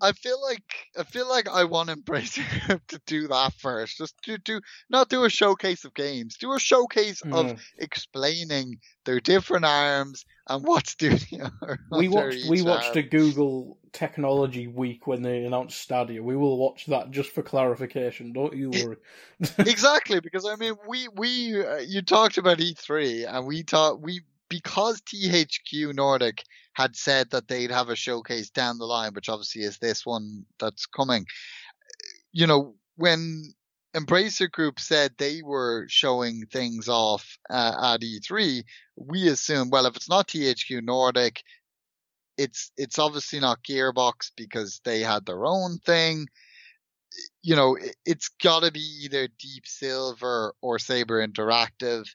I feel like I feel like I want Embracer Group <laughs> to do that first. Just to do not do a showcase of games. Do a showcase mm. of explaining their different arms and what studio. <laughs> we watched we watched a Google Technology Week when they announced Stadia. We will watch that just for clarification. Don't you worry. <laughs> exactly, because I mean, we we uh, you talked about E3 and we thought we because THQ Nordic had said that they'd have a showcase down the line, which obviously is this one that's coming. You know, when Embracer Group said they were showing things off uh, at E3, we assume, well, if it's not THQ Nordic, it's it's obviously not Gearbox because they had their own thing. You know, it, it's got to be either Deep Silver or Saber Interactive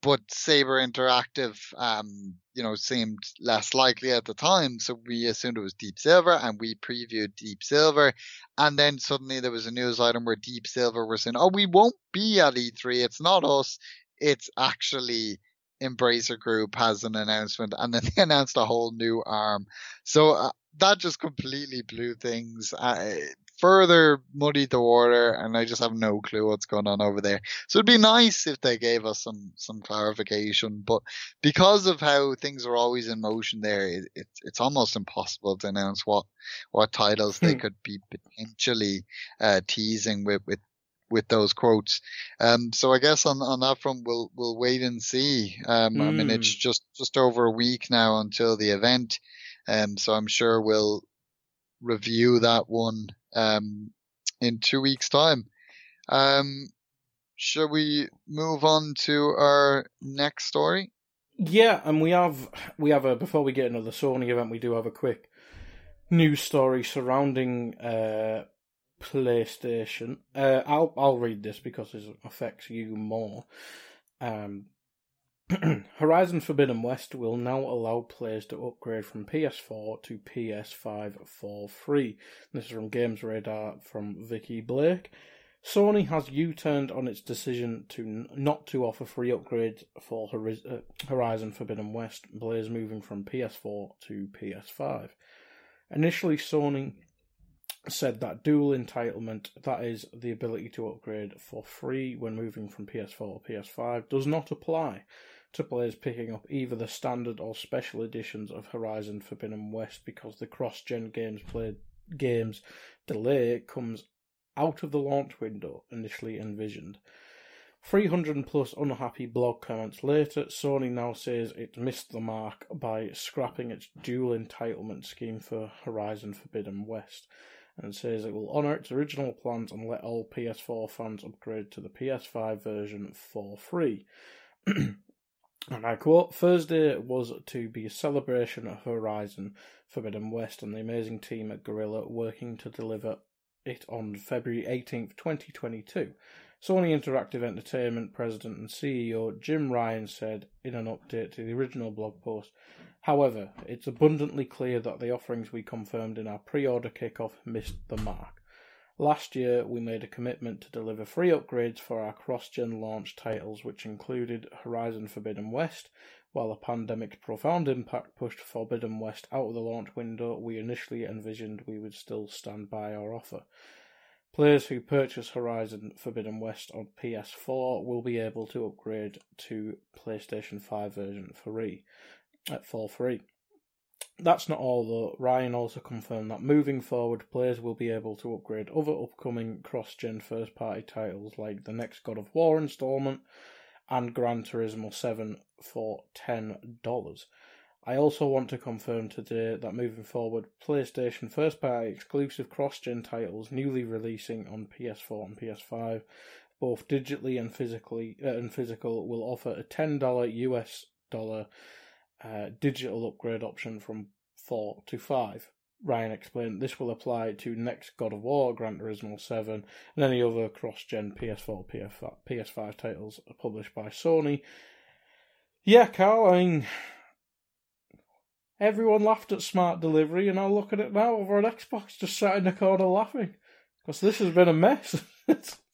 but Saber Interactive, um, you know, seemed less likely at the time, so we assumed it was Deep Silver, and we previewed Deep Silver, and then suddenly there was a news item where Deep Silver were saying, "Oh, we won't be at E3. It's not us. It's actually." Embracer Group has an announcement, and then <laughs> they announced a whole new arm. So uh, that just completely blew things. Uh, further muddied the water, and I just have no clue what's going on over there. So it'd be nice if they gave us some some clarification, but because of how things are always in motion there, it, it it's almost impossible to announce what what titles they hmm. could be potentially uh, teasing with with with those quotes. Um, so I guess on, on that front, we'll, we'll wait and see. Um, mm. I mean, it's hmm. just, just over a week now until the event. Um, so I'm sure we'll review that one um, in two weeks' time. Um, shall we move on to our next story? Yeah, and we have we have a before we get into the Sony event, we do have a quick news story surrounding uh, PlayStation. Uh, I'll I'll read this because it affects you more. Um, <clears throat> Horizon Forbidden West will now allow players to upgrade from PS4 to PS5 for free. This is from Games Radar from Vikki Blake. Sony has U-turned on its decision to not to offer free upgrades for uh, Horizon Forbidden West players moving from PS4 to PS5. Initially, Sony said that dual entitlement, that is, the ability to upgrade for free when moving from PS4 to PS5, does not apply to players picking up either the standard or special editions of Horizon Forbidden West because the cross-gen games played games delay comes out of the launch window initially envisioned. 300 plus unhappy blog comments later, Sony now says it missed the mark by scrapping its dual entitlement scheme for Horizon Forbidden West and says it will honour its original plans and let all PS4 fans upgrade to the PS5 version for free. <clears throat> And I quote, Thursday was to be a celebration of Horizon Forbidden West and the amazing team at Guerrilla working to deliver it on February 18th, 2022. Sony Interactive Entertainment President and CEO Jim Ryan said in an update to the original blog post, However, it's abundantly clear that the offerings we confirmed in our pre order kickoff missed the mark. Last year, we made a commitment to deliver free upgrades for our cross gen launch titles, which included Horizon Forbidden West. While the pandemic's profound impact pushed Forbidden West out of the launch window, we initially envisioned we would still stand by our offer. Players who purchase Horizon Forbidden West on PS4 will be able to upgrade to PlayStation 5 version free, at for free. That's not all though. Ryan also confirmed that moving forward, players will be able to upgrade other upcoming cross gen first party titles like the next God of War installment and Gran Turismo 7 for $10. I also want to confirm today that moving forward, PlayStation first party exclusive cross gen titles newly releasing on PS4 and PS5, both digitally and physically uh, and physical, will offer a $10 US dollar digital upgrade option from 4 to 5. Ryan explained this will apply to next God of War, Gran Turismo 7, and any other cross gen PS4, PS5 titles published by Sony. Yeah, Carl, I mean, everyone laughed at Smart Delivery, and I'll look at it now over on Xbox, just sat in the corner laughing. Because this has been a mess. <laughs>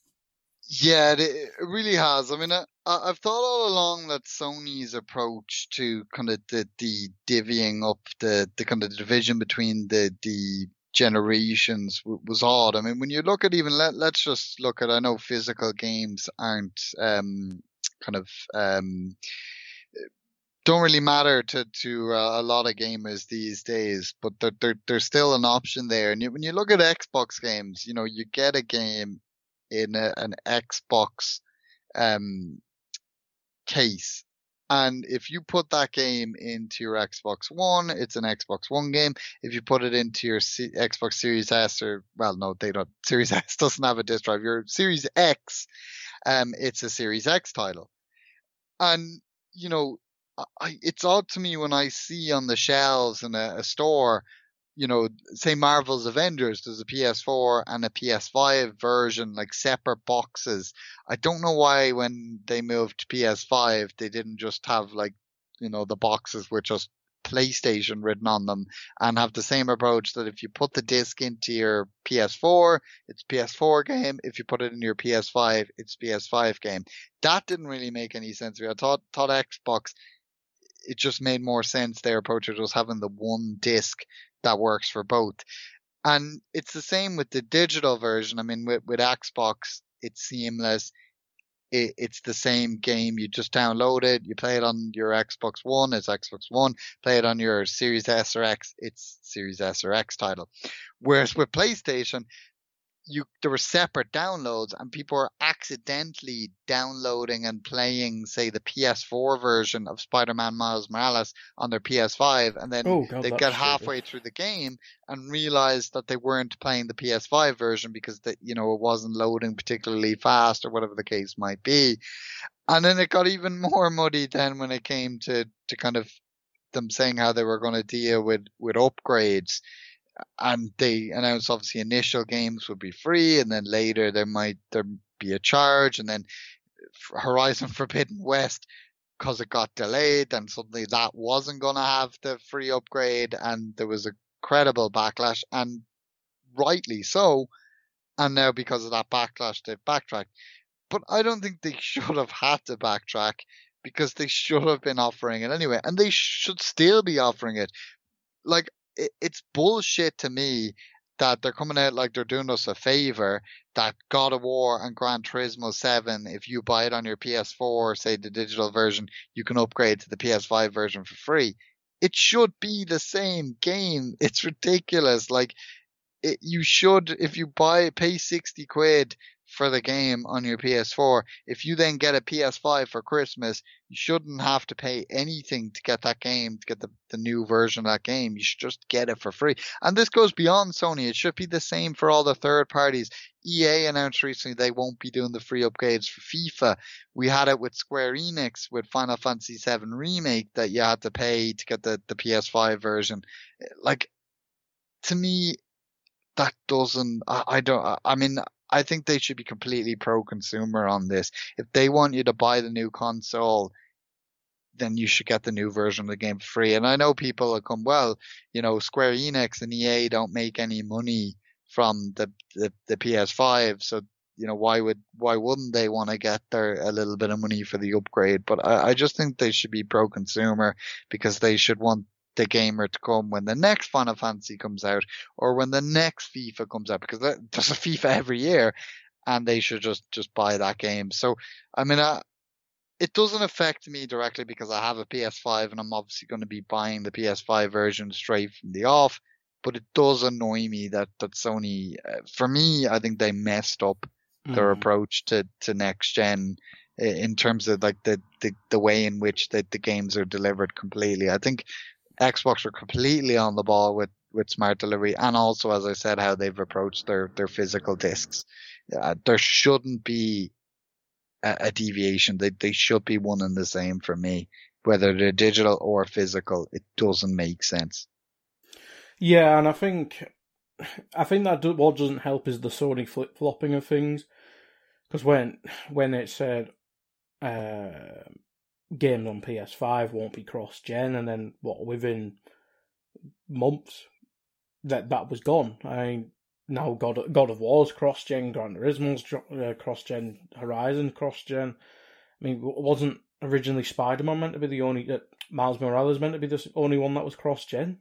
Yeah, it, really has. I mean, I, I've thought all along that Sony's approach to kind of the, the divvying up the, the kind of division between the, the generations was odd. I mean, when you look at even, let, let's just look at, I know physical games aren't, um, kind of, um, don't really matter to to uh, a lot of gamers these days, but there, there, there's still an option there. And when you look at Xbox games, you know you get a game in a, an Xbox um, case, and if you put that game into your Xbox One, it's an Xbox One game. If you put it into your C- Xbox Series S, or well, no, they don't. <laughs> Series S doesn't have a disk drive. Your Series X, um, it's a Series X title, and you know I, it's odd to me when I see on the shelves in a, a, store, you know, say Marvel's Avengers, there's a PS4 and a PS5 version, like separate boxes. I don't know why when they moved to PS5, they didn't just have like, you know, the boxes with just PlayStation written on them and have the same approach that if you put the disc into your PS4, it's PS4 game. If you put it in your PS5, it's PS5 game. That didn't really make any sense. I thought, thought Xbox it just made more sense their approach of just having the one disc that works for both. And it's the same with the digital version. I mean, with, with Xbox, it's seamless. It, it's the same game. You just download it. You play it on your Xbox One. It's Xbox One. Play it on your Series S or X. It's Series S or X title. Whereas with PlayStation, you there were separate downloads and people were accidentally downloading and playing say the PS4 version of Spider-Man Miles Morales on their PS5 and then oh, God, they'd get halfway through the game and realize that they weren't playing the PS5 version because that you know it wasn't loading particularly fast or whatever the case might be. And then it got even <laughs> more muddy then when it came to to kind of them saying how they were going to deal with with upgrades and they announced obviously initial games would be free and then later there might there be a charge and then Horizon <laughs> Forbidden West because it got delayed and suddenly that wasn't going to have the free upgrade and there was a credible backlash and rightly so and now because of that backlash they've backtracked. But I don't think they <laughs> should have had to backtrack because they should have been offering it anyway and they should still be offering it. Like it, it's bullshit to me that they're coming out like they're doing us a favor that God of War and Gran Turismo 7, if you buy it on your PS4, say the digital version, you can upgrade to the PS5 version for free. It should be the same game. <laughs> It's ridiculous. Like, it, you should, if you buy, pay 60 quid for the game on your PS4. If you then get a PS5 for Christmas, you shouldn't have to pay anything to get that game, to get the, the new version of that game. You should just get it for free. And this goes beyond Sony. It should be the same for all the third parties. EA announced recently they won't be doing the free upgrades for FIFA. We had it with Square Enix with Final Fantasy VII Remake that you had to pay to get the, the PS5 version. Like, to me, that doesn't, I, I don't, I mean, I think they should be completely pro consumer on this. If they want you to buy the new console, then you should get the new version of the game free. And I know people will come, well, you know, Square Enix and EA don't make any money from the, the, the PS5. So, you know, why would, why wouldn't they want to get their, a little bit of money for the upgrade? But I, I just think they should be pro consumer because they should want the gamer to come when the next Final Fantasy comes out or when the next FIFA comes out because there's a FIFA every year and they should just, just buy that game. So, I mean, uh, it doesn't affect me directly because I have a PS5 and I'm obviously going to be buying the PS5 version straight from the off. But it does annoy me that, that Sony, uh, for me, I think they messed up mm. their approach to, to next gen in terms of like the, the, the way in which the, the games are delivered completely. I think Xbox are completely on the ball with, with smart delivery and also, as I said, how they've approached their, their physical discs. Uh, there shouldn't be a, a, deviation. They, they should be one and the same for me, whether they're digital or physical. It doesn't make sense. Yeah, and I think, I think that what doesn't help is the Sony flip flopping of things. Because when, when it said, uh, games on PS5 won't be cross gen, and then what within months that that was gone. I mean, now God God of War's cross gen, Gran Turismo's uh, cross gen, Horizon cross gen. I mean, wasn't originally Spider Man meant to be the only uh, Miles Morales meant to be the only one that was cross gen?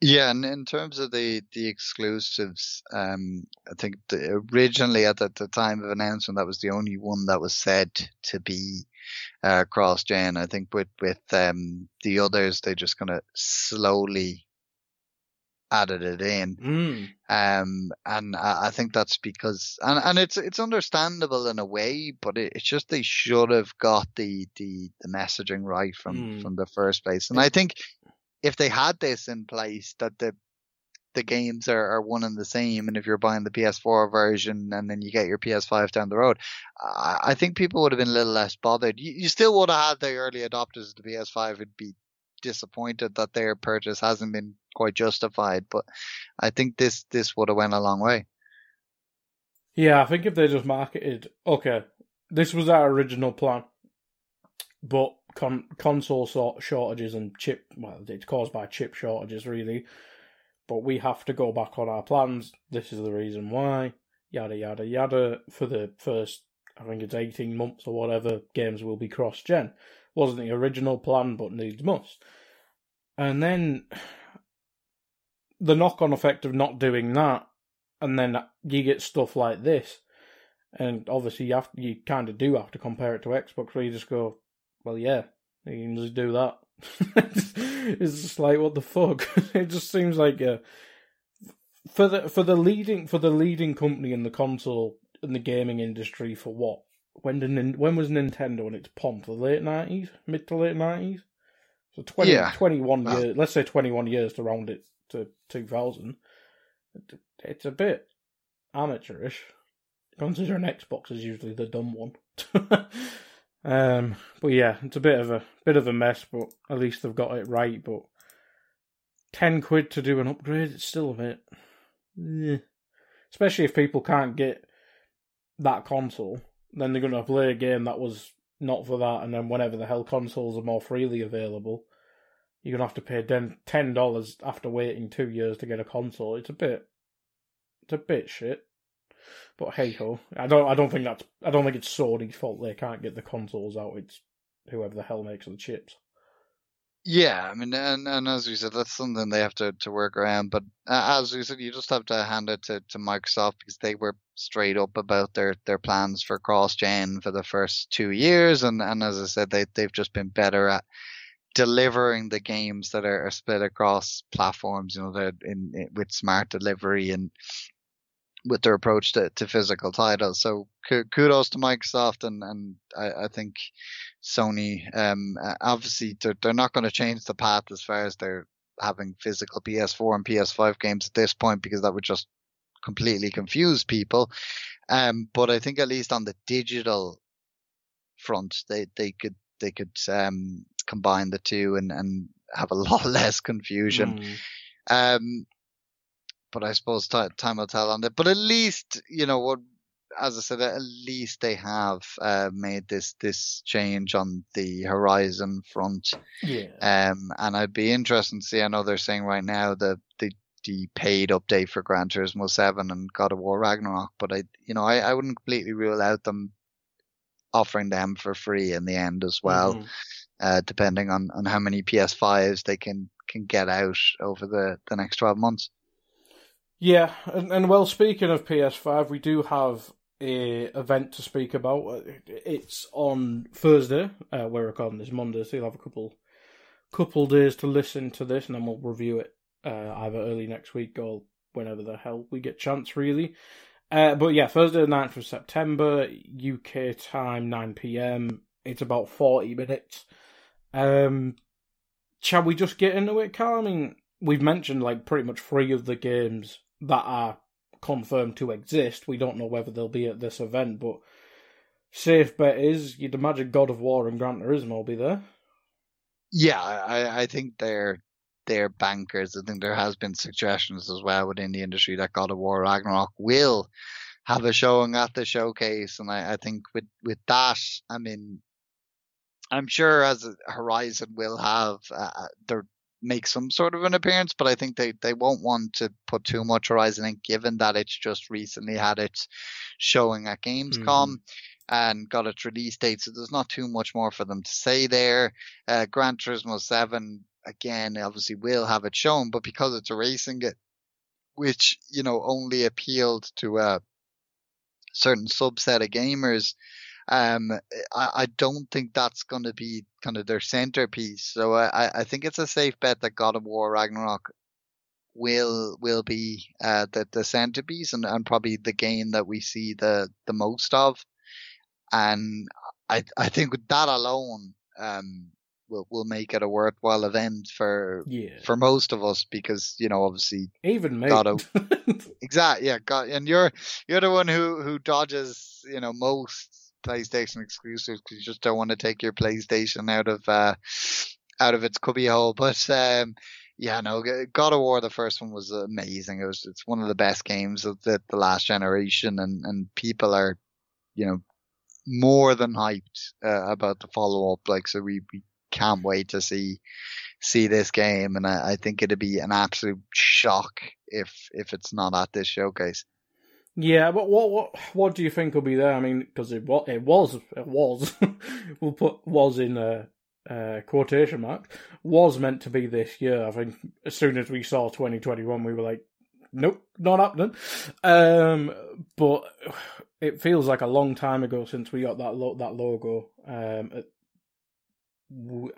Yeah, and in terms of the the exclusives, um, I think the, originally at the, the, time of announcement, that was the only one that was said to be uh, cross gen. I think with with um, the others, they just kind of slowly added it in. Mm. Um, and I, I, think that's because, and, and it's, it's understandable in a way, but it, it's just they should have got the, the, the messaging right from, mm. from the first place. And I think if they had this in place, that the, the games are, are one and the same. And if you're buying the PS4 version and then you get your PS5 down the road, I, I think people would have been a little less bothered. You, you still would have had the early adopters of the PS5 would be disappointed that their purchase hasn't been quite justified. But I think this this would have went a long way. Yeah, I think if they just marketed, okay, this was our original plan, but con- console shortages and chip, well, it's caused by chip shortages really. But we have to go back on our plans. This is the reason why. Yada yada yada. For the first, I think it's eighteen months or whatever, games will be cross gen. Wasn't the original plan, but needs must. And then the knock on effect of not doing that, and then you get stuff like this. And obviously, you have you kind of do have to compare it to Xbox, where you just go, well, yeah, you can just do that. <laughs> it's just like what the fuck. <laughs> it just seems like a, for the for the leading for the leading company in the console in the gaming industry for what when did when was Nintendo in its pomp? The late nineties, mid to late nineties. So 20, yeah. 21 years. Let's say twenty one years to round it to two thousand. It's a bit amateurish, considering Xbox is usually the dumb one. <laughs> um, but yeah, it's a bit of a bit of a mess. But at least they've got it right. But ten quid to do an upgrade, it's still a bit. Especially if people can't get that console then they're going to play a game that was not for that, and then whenever the hell consoles are more freely available, you're going to have to pay ten dollars after waiting two years to get a console. It's a bit, it's a bit shit. But hey ho, I don't, I don't think that's, I don't think it's Sony's fault they can't get the consoles out. It's whoever the hell makes the chips. Yeah, I mean, and, and as we said, that's something they have to, to work around. But uh, as we said, you just have to hand it to, to Microsoft because they were straight up about their, their plans for cross gen for the first two years. And, and as I said, they, they've just been better at delivering the games that are, are split across platforms, you know, in, in, with smart delivery and with their approach to, to physical titles. So kudos to Microsoft and, and I, I think Sony, um, obviously they're, they're not going to change the path as far as they're having physical PS4 and PS5 games at this point because that would just completely confuse people. Um, but I think at least on the digital front, they, they could, they could, um, combine the two and, and have a <laughs> lot less confusion. Mm. Um, but I suppose t- time will tell on that. But at least, you know, what as I said, at least they have uh, made this this change on the Horizon front. Yeah. Um, and I'd be interested to see. I know they're saying right now the the the paid update for Gran Turismo Seven and God of War Ragnarok, but I, you know, I, I wouldn't completely rule out them offering them for free in the end as well, mm-hmm. uh, depending on on how many PS5s they can can get out over the the next twelve months. Yeah, and, and well, speaking of PS5, we do have a event to speak about. It's on Thursday. Uh, we're recording this Monday, so you'll have a couple couple days to listen to this, and then we'll review it uh, either early next week or whenever the hell we get chance, really. Uh, but yeah, Thursday the 9th of September, UK time, 9 pm. It's about 40 minutes. Um, shall we just get into it, Carl? I mean, we've mentioned like pretty much three of the games that are confirmed to exist. We don't know whether they'll be at this event, but safe bet is you'd imagine God of War and Gran Turismo will be there. Yeah, I, I think they're they're bankers. I think there has been suggestions as well within the industry that God of War Ragnarok will have a showing at the showcase, and I, I think with with that, I mean, I'm sure as Horizon will have uh, uh, their make some sort of an appearance, but I think they, they won't want to put too much Horizon in, given that it's just recently had its showing at Gamescom. Mm. And got its release date, so there's not too much more for them to say there. Uh, Gran Turismo 7, again, obviously will have it shown, but because it's a racing it, which, you know, only appealed to a certain subset of gamers, um, I, I don't think that's going to be kind of their centerpiece. So I, I think it's a safe bet that God of War Ragnarok will will be uh, the the centerpiece and, and probably the game that we see the the most of. And I I think with that alone, um, will will make it a worthwhile event for yeah. for most of us because you know obviously even me God of, <laughs> exactly yeah God and you're you're the one who who dodges you know most PlayStation exclusives because you just don't want to take your PlayStation out of uh, out of its cubby hole. <laughs> But um, yeah, no, God of War, the first one was amazing. It was it's one of the best games of the, the last generation, and and people are, you know, more than hyped uh, about the follow up. Like, so we, we can't wait to see see this game, and I, I think it'd be an absolute shock if if it's not at this showcase. Yeah, but what what what do you think will be there? I mean, because it was it was it was <laughs> we'll put was in a uh, quotation mark was meant to be this year. I think as soon as we saw 2021, we were like, nope, not happening. Um, but <sighs> it feels like a long time ago since we got that lo- that logo. Um, it,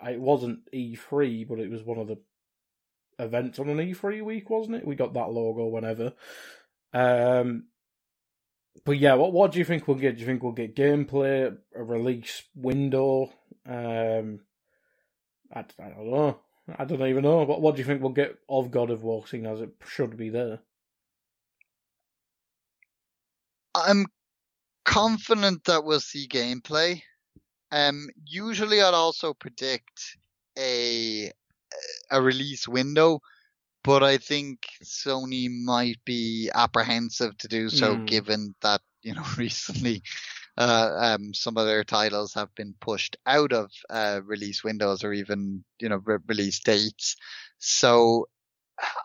it wasn't E3, but it was one of the events on an E3 week, wasn't it? We got that logo whenever. Um, but yeah, what what do you think we'll get? Do you think we'll get gameplay, a release window? Um, I, I don't know. I don't even know. What what do you think we'll get of God of War, seeing as it should be there? I'm confident that we'll see gameplay. Um, usually I'd also predict a a release window but I think Sony might be apprehensive to do so, mm. given that you know <laughs> recently uh, um, some of their titles have been pushed out of uh, release windows or even you know re- release dates. So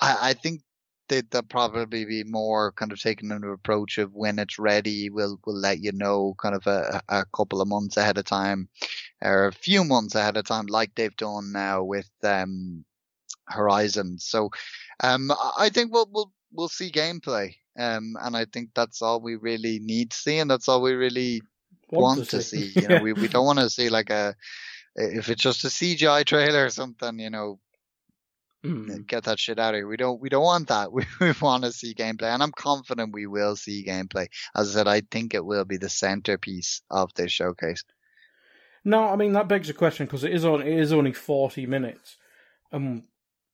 I, I think they, they'll probably be more kind of taking an approach of when it's ready, we'll we'll let you know kind of a, a couple of months ahead of time or a few months ahead of time, like they've done now with um Horizon. So um, I think we'll we'll we'll see gameplay. Um, and I think that's all we really need to see, and that's all we really want, want to, see. see. <laughs> You know, we we don't want to see like a if it's just a CGI trailer or something. You know, mm. get that shit out of here. We don't we don't want that. <laughs> We, we want to see gameplay, and I'm confident we will see gameplay. As I said, I think it will be the centerpiece of this showcase. No, I mean that begs a question because it is on it is only forty minutes. Um,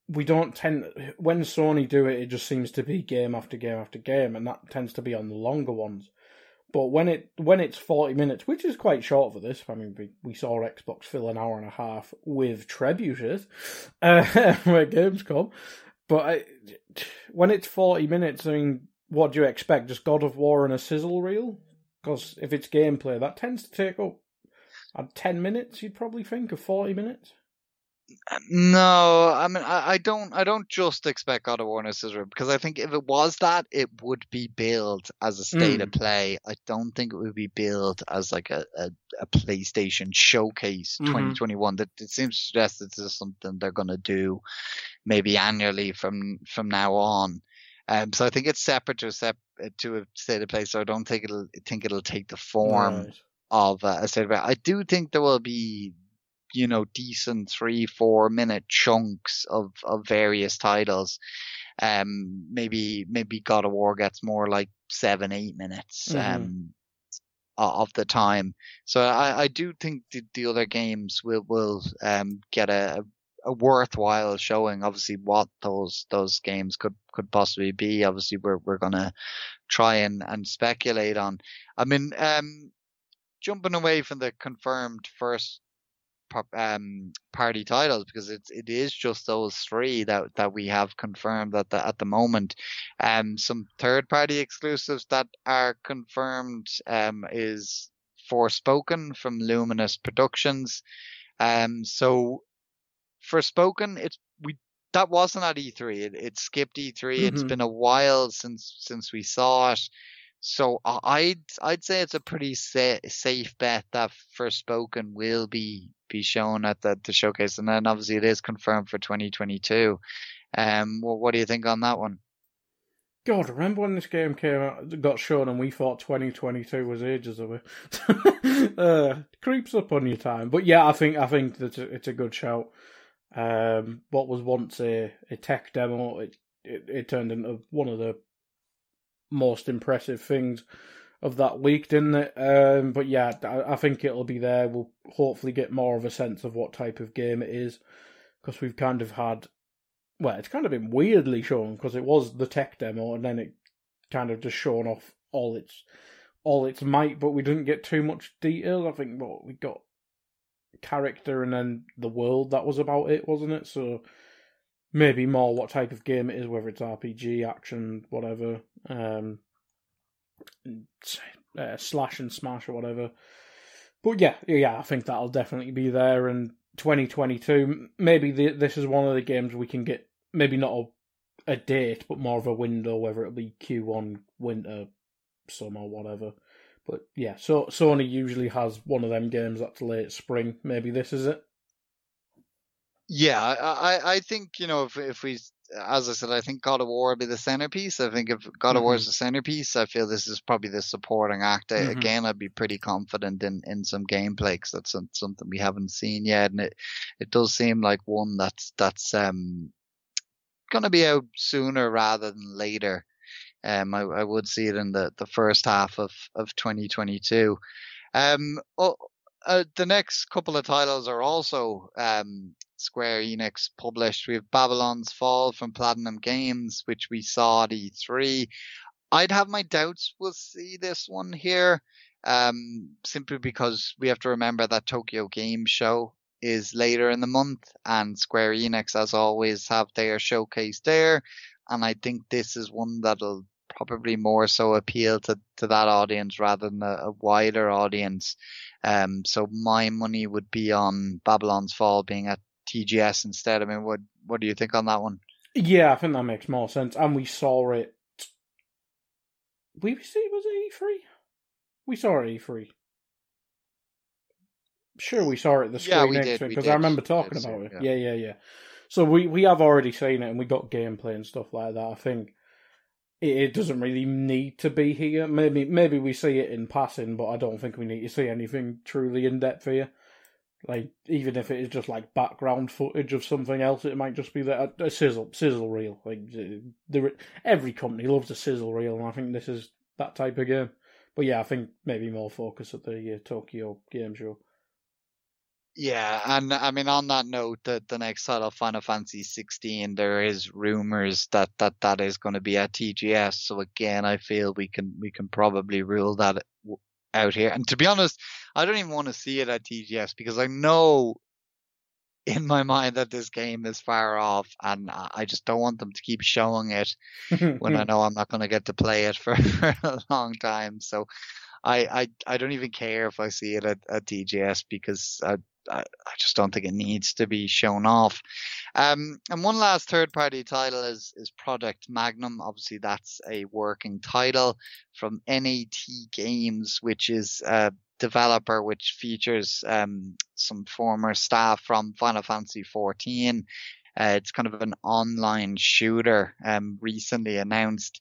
we don't tend when Sony do it, it just seems to be game after game after game, and that tends to be on the longer ones. But when it when it's forty minutes, which is quite short for this, I mean, we, we saw Xbox fill an hour and a half with trebuchets <laughs> uh, where Gamescom. But I, when it's forty minutes, I mean, what do you expect? Just God of War and a sizzle reel? Because if it's gameplay, that tends to take up uh, ten minutes. You'd probably think of forty minutes. No, I mean I, I, don't I don't just expect God of War Scissor because I think if it was that it would be billed as a state mm. of play. I don't think it would be billed as like a, a, a PlayStation showcase mm-hmm. 2021. That it seems to suggest that this is something they're going to do maybe annually from from now on. Um, so I think it's separate to a sep- to a state of play. So I don't think it'll think it'll take the form right. of uh, a state of play. I do think there will be you know, decent three, four minute chunks of, of various titles. Um, maybe, maybe God of War gets more like seven, eight minutes, mm-hmm. um, of the time. So I, I do think the, the other games will, will, um, get a, a worthwhile showing. Obviously, what those those games could could possibly be. Obviously, we're we're gonna try and and speculate on. I mean, um, jumping away from the confirmed first um, party titles because it's it is just those three that that we have confirmed at the at the moment. Um, some third party exclusives that are confirmed um is Forspoken from Luminous Productions. Um, so Forspoken, it's we that wasn't at E3. It, it skipped E3. Mm-hmm. It's been a while since since we saw it. So I'd I'd say it's a pretty sa- safe bet that Forspoken will be be shown at the, the showcase, and then obviously it is confirmed for 2022. Um, what do you think on that one? God, remember when this game came out, got shown, and we thought 2022 was ages away. <laughs> uh, creeps up on your time, but yeah, I think I think that it's a good shout. Um, what was once a, a tech demo, it, it, it turned into one of the most impressive things of that week, didn't it? Um, but yeah, I, I think it'll be there. We'll hopefully get more of a sense of what type of game it is because we've kind of had, well, it's kind of been weirdly shown because it was the tech demo and then it kind of just shown off all its all its might, but we didn't get too much detail. I think what we got character and then the world that was about it, wasn't it? So maybe more what type of game it is, whether it's RPG, action, whatever, um, uh, slash and smash or whatever. But yeah, yeah, I think that'll definitely be there. And 2022, maybe the, this is one of the games we can get, maybe not a, a date, but more of a window, whether it'll be Q1, winter, summer, whatever. But yeah, so Sony usually has one of them games that's late spring. Maybe this is it. Yeah, I, I think you know if if we, as I said, I think God of War will be the centerpiece. I think if God of War is mm-hmm. the centerpiece, I feel this is probably the supporting act. Mm-hmm. Again, I'd be pretty confident in in some gameplay because that's something we haven't seen yet, and it it does seem like one that's that's um going to be out sooner rather than later. Um, I, I would see it in the, the first half of, of 2022. Um, oh, uh, the next couple of titles are also um, Square Enix published. We have Babylon's Fall from Platinum Games, which we saw at E3. I'd have my doubts we'll see this one here, um, simply because we have to remember that Tokyo Game Show is later in the month, and Square Enix, as always, have their showcase there. And I think this is one that'll probably more so appeal to, to that audience rather than a, a wider audience. Um, so my money would be on Babylon's Fall being at TGS instead. I mean, what what do you think on that one? Yeah, I think that makes more sense. And we saw it. We see was it E three? We saw it E three. Sure, we saw it at the screen yeah, next because I remember talking about it. Yeah. yeah, yeah, yeah. So we we have already seen it and we got gameplay and stuff like that. I think it, it doesn't really need to be here. Maybe maybe we see it in passing, but I don't think we need to see anything truly in depth here. Like even if it is just like background footage of something else, it might just be that a, a sizzle sizzle reel. Like the, every company loves a sizzle reel, and I think this is that type of game. But yeah, I think maybe more focus at the uh, Tokyo Game Show. Yeah, and I mean on that note, the the next title, Final Fantasy 16, there is rumors that that that is going to be at TGS. So again, I feel we can we can probably rule that out here. And to be honest, I don't even want to see it at TGS because I know in my mind that this game is far off and I just don't want them to keep showing it when I <laughs> know I'm not going to get to play it for, <laughs> for a long time. So I, I, I don't even care if I see it at, at TGS because I, I, I just don't think it needs to be shown off. Um, and one last third party title is, is Project Magnum. Obviously, that's a working title from NAT Games, which is a developer which features um, some former staff from Final Fantasy 14 uh, it's kind of an online shooter um, recently announced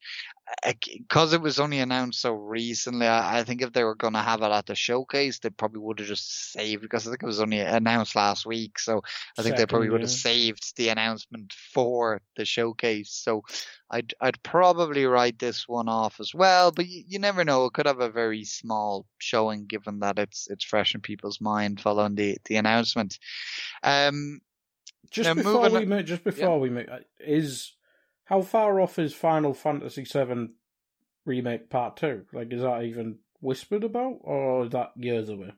because it was only announced so recently, I, I think if they were going to have it at the showcase, they probably would have just saved because I think it was only announced last week. So I think Second, they probably would have saved the announcement for the showcase. So I'd I'd probably write this one off as well. But you, you never know; it could have a very small showing, given that it's it's fresh in people's mind following the the announcement. Um, just before we on, just before yeah. we make is how far off is Final Fantasy VII Remake Part Two? Like, is that even whispered about, or is that years away?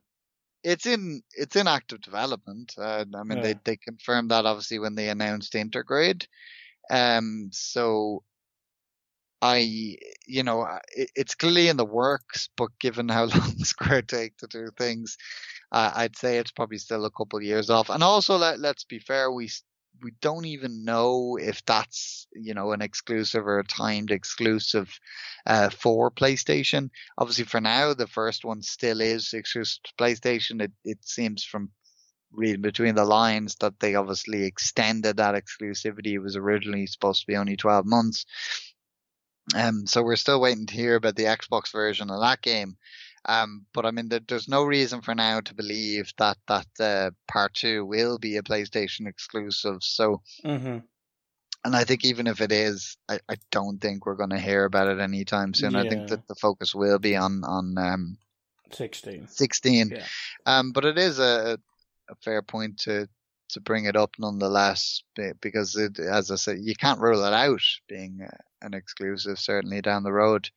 It's in it's in active development. Uh, I mean, yeah. they they confirmed that obviously when they announced Intergrade. Um, so I, you know, it, it's clearly in the works, but given how <laughs> long Square take to do things, uh, I'd say it's probably still a couple of years off. And also, let let's be fair, we we don't even know if that's you know an exclusive or a timed exclusive uh, for PlayStation. Obviously, for now, the first one still is exclusive to PlayStation. It it seems from reading between the lines that they obviously extended that exclusivity. It was originally supposed to be only 12 months. Um, so we're still waiting to hear about the Xbox version of that game. Um, but I mean, there, there's no reason for now to believe that that uh, part two will be a PlayStation exclusive. So, mm-hmm. and I think even if it is, I, I don't think we're going to hear about it anytime soon. Yeah. I think that the focus will be on on um, 16. 16. Yeah. Um, but it is a, a fair point to to bring it up nonetheless because it, as I said, you can't rule it out being uh, an exclusive certainly down the road.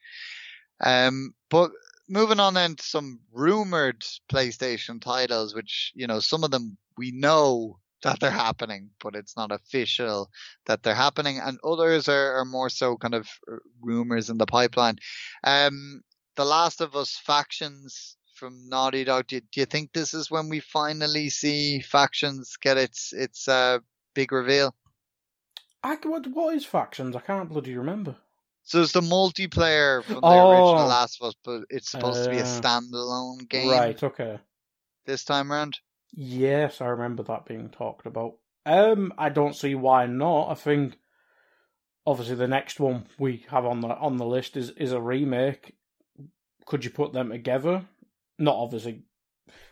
Um, but moving on then to some rumored PlayStation titles, which, you know, some of them we know that they're happening, but it's not official that they're happening. And others are, are more so kind of uh, rumors in the pipeline. Um, the Last of Us factions from Naughty Dog. Do you, do you think this is when we finally see factions get its its uh, big reveal? I, what, what is factions? I can't bloody remember. So it's the multiplayer from the oh, original Last of Us, but it's supposed uh, to be a uh, standalone game. Right, okay. This time around? Yes, I remember that being talked about. Um, I don't see why not. I think obviously the next one we have on the on the list is is a remake. Could you put them together? Not obviously.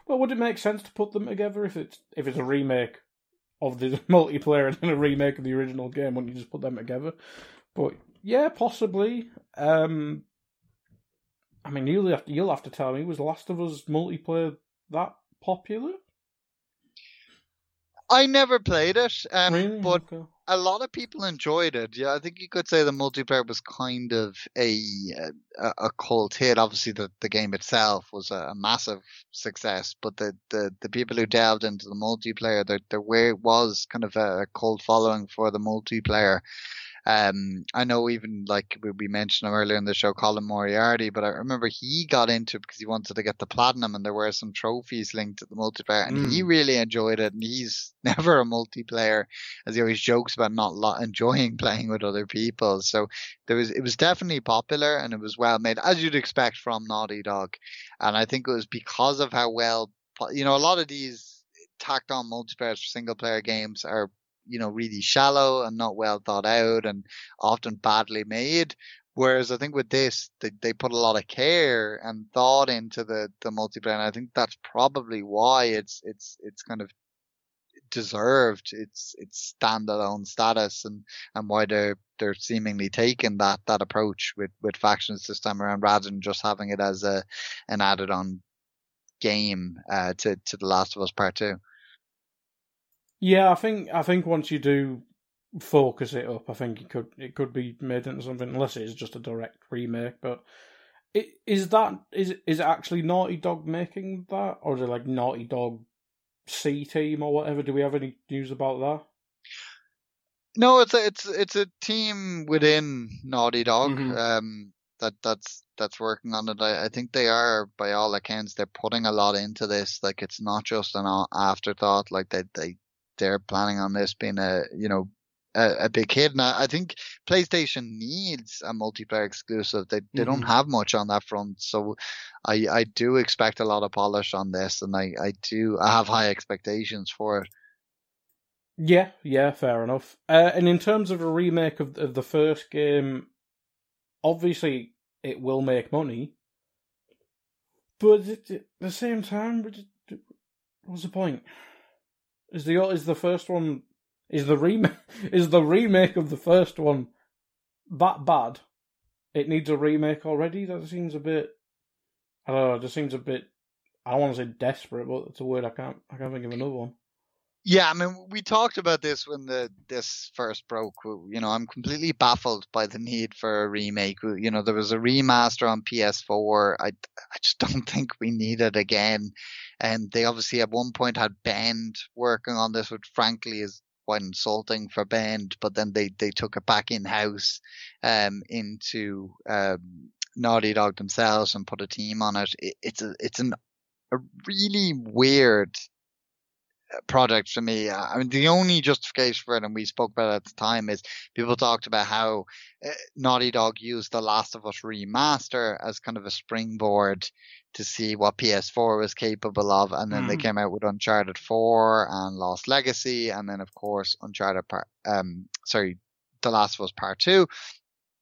Well, would it make sense to put them together if it's if it's a remake of the <laughs> multiplayer and a remake of the original game? Wouldn't you just put them together? But yeah, possibly. Um, I mean, you'll have to, you'll have to tell me. Was Last of Us multiplayer that popular? I never played it, um, really? but okay. a lot of people enjoyed it. Yeah, I think you could say the multiplayer was kind of a a, a cult hit. Obviously, the, the game itself was a, a, massive success, but the, the, the people who delved into the multiplayer, there there was kind of a, a cult following for the multiplayer. Um, I know even like we mentioned him earlier in the show, Colin Moriarty, but I remember he got into it because he wanted to get the platinum, and there were some trophies linked to the multiplayer, and mm. he really enjoyed it. And he's <laughs> never a multiplayer, as he always jokes about not lo- enjoying playing with other people. So there was it was definitely popular, and it was well made, as you'd expect from Naughty Dog. And I think it was because of how well, you know, a lot of these tacked on multiplayer for single player games are you know, really shallow and not well thought out and often badly made. Whereas I think with this, they, they put a lot of care and thought into the, the multiplayer. And I think that's probably why it's, it's, it's kind of deserved its, its standalone status and, and why they're, they're seemingly taking that, that approach with, with factions this time around rather than just having it as a, an added on game, uh, to, to The Last of Us Part 2. Yeah, I think I think once you do focus it up, I think it could it could be made into something unless it is just a direct remake. But it, is that is is it actually Naughty Dog making that, or is it like Naughty Dog C team or whatever? Do we have any news about that? No, it's a it's it's a team within Naughty Dog. Mm-hmm. Um, that that's that's working on it. I, I think they are, by all accounts, they're putting a lot into this. Like it's not just an afterthought. Like they they they're planning on this being a you know a, a big hit. And I, I, think PlayStation needs a multiplayer exclusive. They they mm-hmm. don't have much on that front, so I I do expect a lot of polish on this, and I I do I have high expectations for it. Yeah, yeah, fair enough. Uh, and in terms of a remake of of the first game, obviously it will make money, but at the same time, what's the point? Is the is the first one is the remake <laughs> is the remake of the first one that bad? It needs a remake already. That seems a bit. I don't know. It just seems a bit. I don't want to say desperate, but it's a word I can't. I can't think of another one. Yeah, I mean, we talked about this when the this first broke. You know, I'm completely baffled by the need for a remake. You know, there was a remaster on PS4. I I just <laughs> don't think we need it again. And they obviously at one point had Bend working on this, which frankly is quite insulting for Bend. But then they they took it back in house, um, into um Naughty Dog themselves and put a team on it. it it's a it's an a really weird project for me. I mean, the only justification for it, and we spoke about it at the time, is people talked about how uh, Naughty Dog used The Last of Us remaster as kind of a springboard to see what PS4 was capable of, and then mm. they came out with Uncharted 4 and Lost Legacy, and then of course Uncharted Part, um, sorry, The Last of Us Part Two,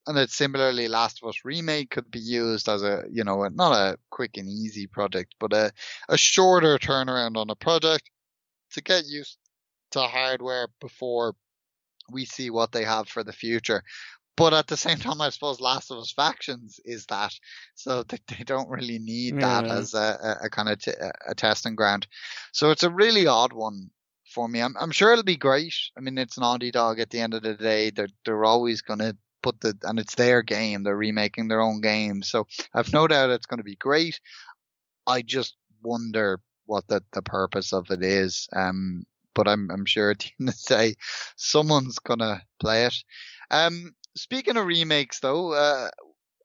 and that similarly Last of Us remake could be used as a you know not a quick and easy project, but a a shorter turnaround on a project to get used to hardware before we see what they have for the future. But at the same time, I suppose Last of Us Factions is that, so they, <laughs> they don't really need yeah. that as a, a, a kind of t- a testing ground. So it's a really odd one for me. I'm, I'm sure it'll be great. I mean, it's Naughty Dog at the end of the day. They're they're always going to put the and it's their game. They're remaking their own game, so I've no doubt it's going to be great. I just wonder what the the purpose of it is. Um, but I'm I'm sure at the end of the day, someone's gonna play it. Um, speaking of remakes, though, uh,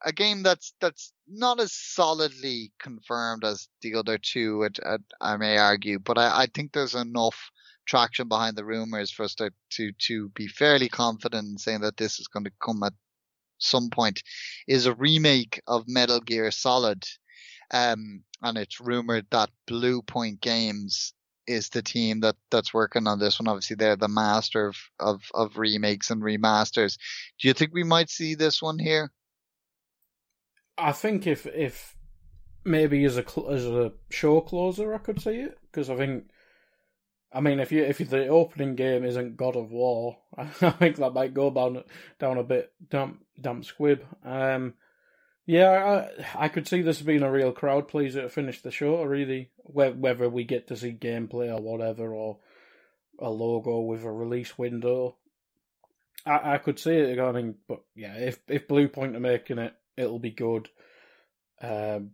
a game that's that's not as solidly confirmed as the other two, it, it, I may argue, but I, I think there's enough traction behind the rumors for us to, to, to be fairly confident in saying that this is going to come at some point is a remake of Metal Gear Solid. Um, and it's rumored that Bluepoint Games is the team that that's working on this one. Obviously, they're the master of, of, of remakes and remasters. Do you think we might see this one here? I think if if maybe as a as a show closer, I could see it because I think I mean, if you if the opening game isn't God of War, <laughs> I think that might go down down a bit damp damp squib. Um, yeah, I, I could see this being a real crowd pleaser to finish the show. Really, whether we get to see gameplay or whatever, or a logo with a release window, I, I could see it going. But yeah, if if Bluepoint are making it, it'll be good. Um,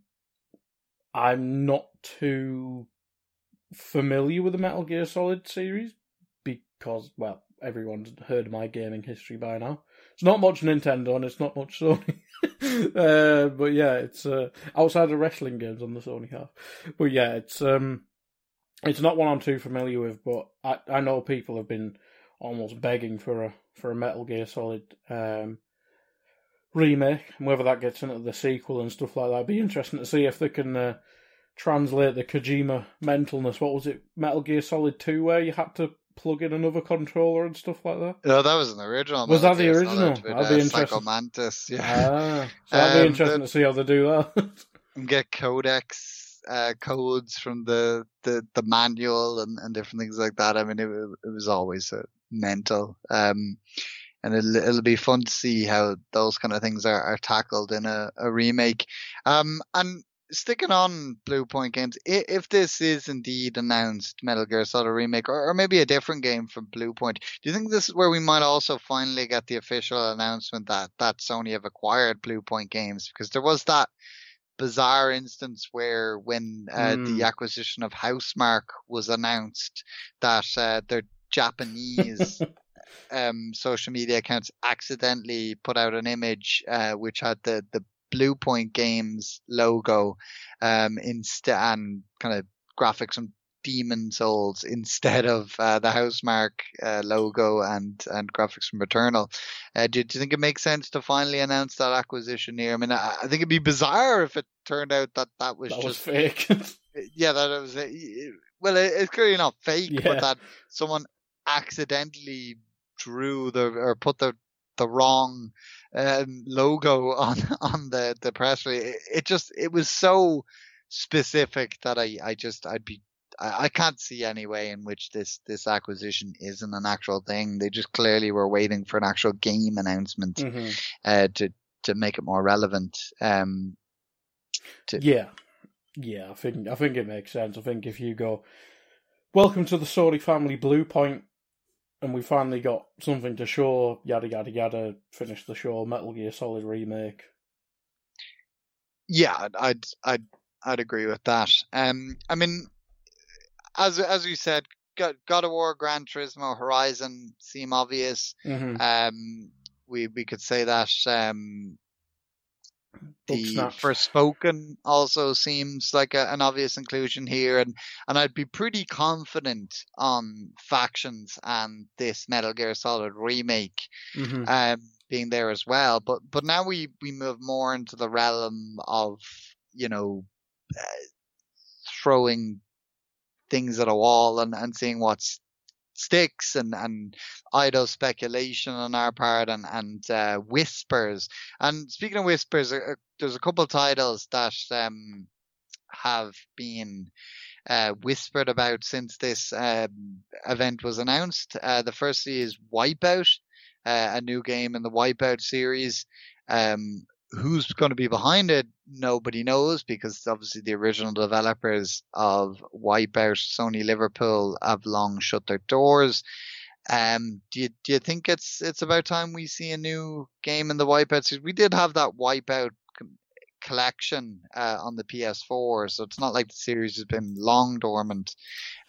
I'm not too familiar with the Metal Gear Solid series because, well, everyone's heard my gaming history by now. It's not much Nintendo and it's not much Sony. <laughs> uh, but yeah, it's uh, outside of wrestling games on the Sony half. But yeah, it's um, it's not one I'm too familiar with, but I, I know people have been almost begging for a for a Metal Gear Solid um, remake, and whether that gets into the sequel and stuff like that. It'd be interesting to see if they can uh, translate the Kojima mentalness. What was it, Metal Gear Solid Two, where you had to plug in another controller and stuff like that? No, that was an original. Was that the original? That'd be uh, interesting. Mantis, yeah. Ah, so that'd be <laughs> um, interesting the, to see how they do that. <laughs> get codecs uh, codes from the, the, the manual and, and different things like that. I mean, it, it was always uh, mental. Um, and it'll, it'll be fun to see how those kind of things are, are tackled in a, a remake. Um, and sticking on Bluepoint Games, if this is indeed announced Metal Gear Solid remake, or, or, maybe a different game from Bluepoint, do you think this is where we might also finally get the official announcement that that Sony have acquired Bluepoint Games? Because there was that bizarre instance where when uh, mm. the hmm. acquisition of Housemarque was announced, that uh, their Japanese <laughs> um, social media accounts accidentally put out an image uh, which had the the Bluepoint Games logo um, instead and kind of graphics from Demon Souls instead of uh, the Housemarque uh, logo and and graphics from Returnal. Uh, do, do, you think it makes sense to finally announce that acquisition here? I mean, I, I think it'd be bizarre if it turned out that that was that just was fake. <laughs> yeah, that it was. Well, it, it's clearly not fake, yeah. but that someone accidentally drew the or put the the wrong um, logo <laughs> on on the the press release. It, just it was so specific that I I just I'd be I, I can't see any way in which this this acquisition isn't an actual thing. They just clearly were waiting for an actual game announcement mm-hmm. uh, to to make it more relevant. Um, to... Yeah, yeah, I think I think it makes sense. I think if you go, welcome to the Sony family Bluepoint and we finally got something to show. Yada yada yada. Finish the show. Metal Gear Solid remake. Yeah, I'd I'd I'd agree with that. Um, I mean, as as you said, God, God of War, Gran Turismo, Horizon seem obvious. Mm-hmm. Um, we we could say that um, the Forspoken also seems like a, an obvious inclusion here, and and I'd be pretty confident on factions and this Metal Gear Solid remake mm-hmm. um, being there as well. But but now we we move more into the realm of you know uh, throwing things at a wall and, and seeing what's sticks and, and idle speculation on our part and, and uh, whispers. And speaking of whispers, uh, there's a couple titles that um, have been uh, whispered about since this um, event was announced. Uh, the first is Wipeout, uh, a new game in the Wipeout series. Um, who's going to be behind it, nobody knows because obviously the original developers of Wipeout, Sony Liverpool, have long shut their doors. Um, do you do you think it's it's about time we see a new game in the Wipeout series? We did have that Wipeout collection uh, on the PS4, so it's not like the series has been long dormant.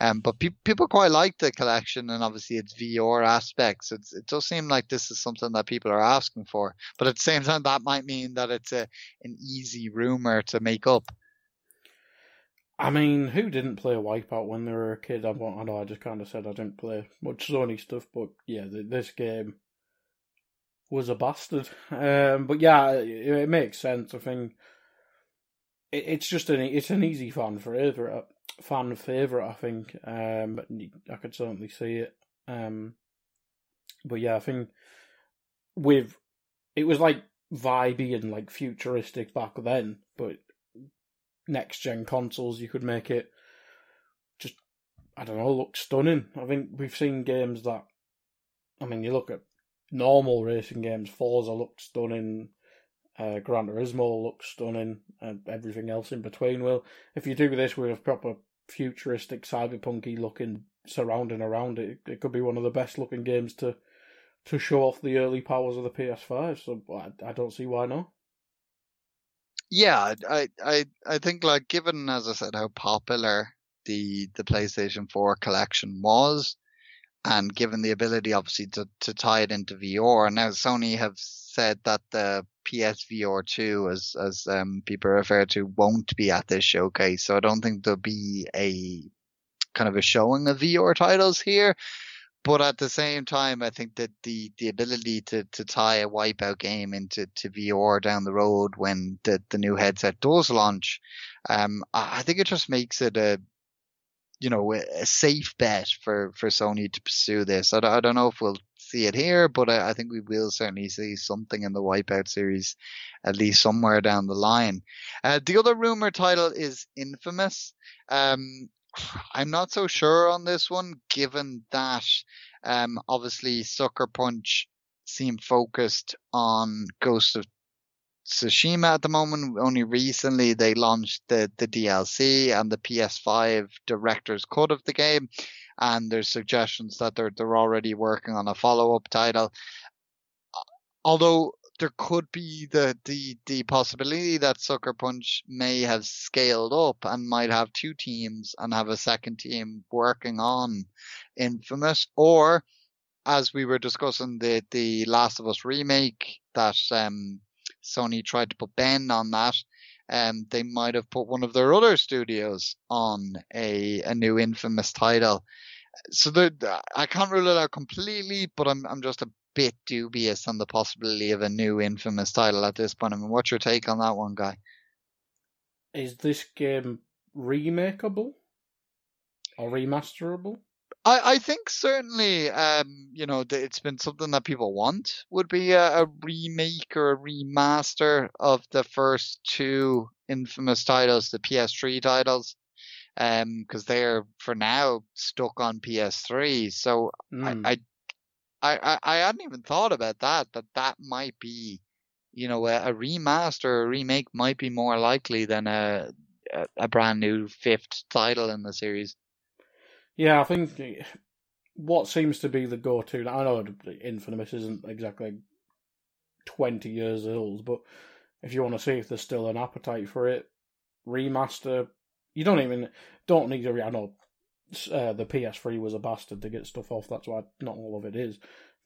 Um, but pe- people quite like the collection, and obviously its VR aspects. It's, it does seem like this is something that people are asking for, but at the same time, that might mean that it's a an easy rumor to make up. I mean, who didn't play Wipeout when they were a kid? I, I know I just kind of said I didn't play much Sony stuff, but yeah, this game was a bastard. Um, but yeah, it, it, makes sense. I think it, it's just an it's an easy fan favorite. Fan favorite, I think. Um, I could certainly see it. Um, but yeah, I think with it was like vibey and like futuristic back then, but next gen consoles you could make it just I don't know look stunning. I think we've seen games that I mean you look at normal racing games, Forza looks stunning, uh, Gran Turismo looks stunning, and everything else in between will. If you do this with a proper futuristic, cyberpunky looking surrounding around it, it could be one of the best looking games to to show off the early powers of the PS5. So I, I don't see why not. Yeah, I, I I think like given as I said how popular the the PlayStation 4 collection was, and given the ability obviously to, to tie it into VR. Now Sony have said that the PSVR 2, as, as, um, people refer to, won't be at this showcase. So I don't think there'll be a kind of a showing of VR titles here. But at the same time, I think that the, the ability to, to tie a wipeout game into to VR down the road when the, the new headset does launch, um, I think it just makes it a, you know, a safe bet for, for Sony to pursue this. I, I don't know if we'll see it here, but I, I, think we will certainly see something in the Wipeout series, at least somewhere down the line. Uh, the other rumor title is Infamous. Um, I'm not so sure on this one, given that, um, obviously Sucker Punch seemed focused on Ghost of Tsushima at the moment. Only recently they launched the, the DLC and the PS5 director's cut of the game. And there's suggestions that they're, they're already working on a follow up title. Although there could be the, the, the possibility that Sucker Punch may have scaled up and might have two teams and have a second team working on Infamous or as we were discussing the, the Last of Us remake that, um, Sony tried to put Bend on that, um, they might have put one of their other studios on a, a new infamous title. So I can't rule it out completely, but I'm I'm just a bit dubious on the possibility of a new infamous title at this point. I mean, what's your take on that one, guy? Is this game remakeable or remasterable? I, I think certainly, um, you know, it's been something that people want would be a, a remake or a remaster of the first two infamous titles, the PS3 titles, um, because they're for now stuck on PS3. So mm. I, I, I, I hadn't even thought about that, but that might be, you know, a, a remaster or a remake might be more likely than a, a, a brand new fifth title in the series. Yeah, I think what seems to be the go-to. I know Infamous isn't exactly twenty years old, but if you want to see if there's still an appetite for it, remaster. You don't even don't need to. I know uh, the PS3 was a bastard to get stuff off. That's why not all of it is.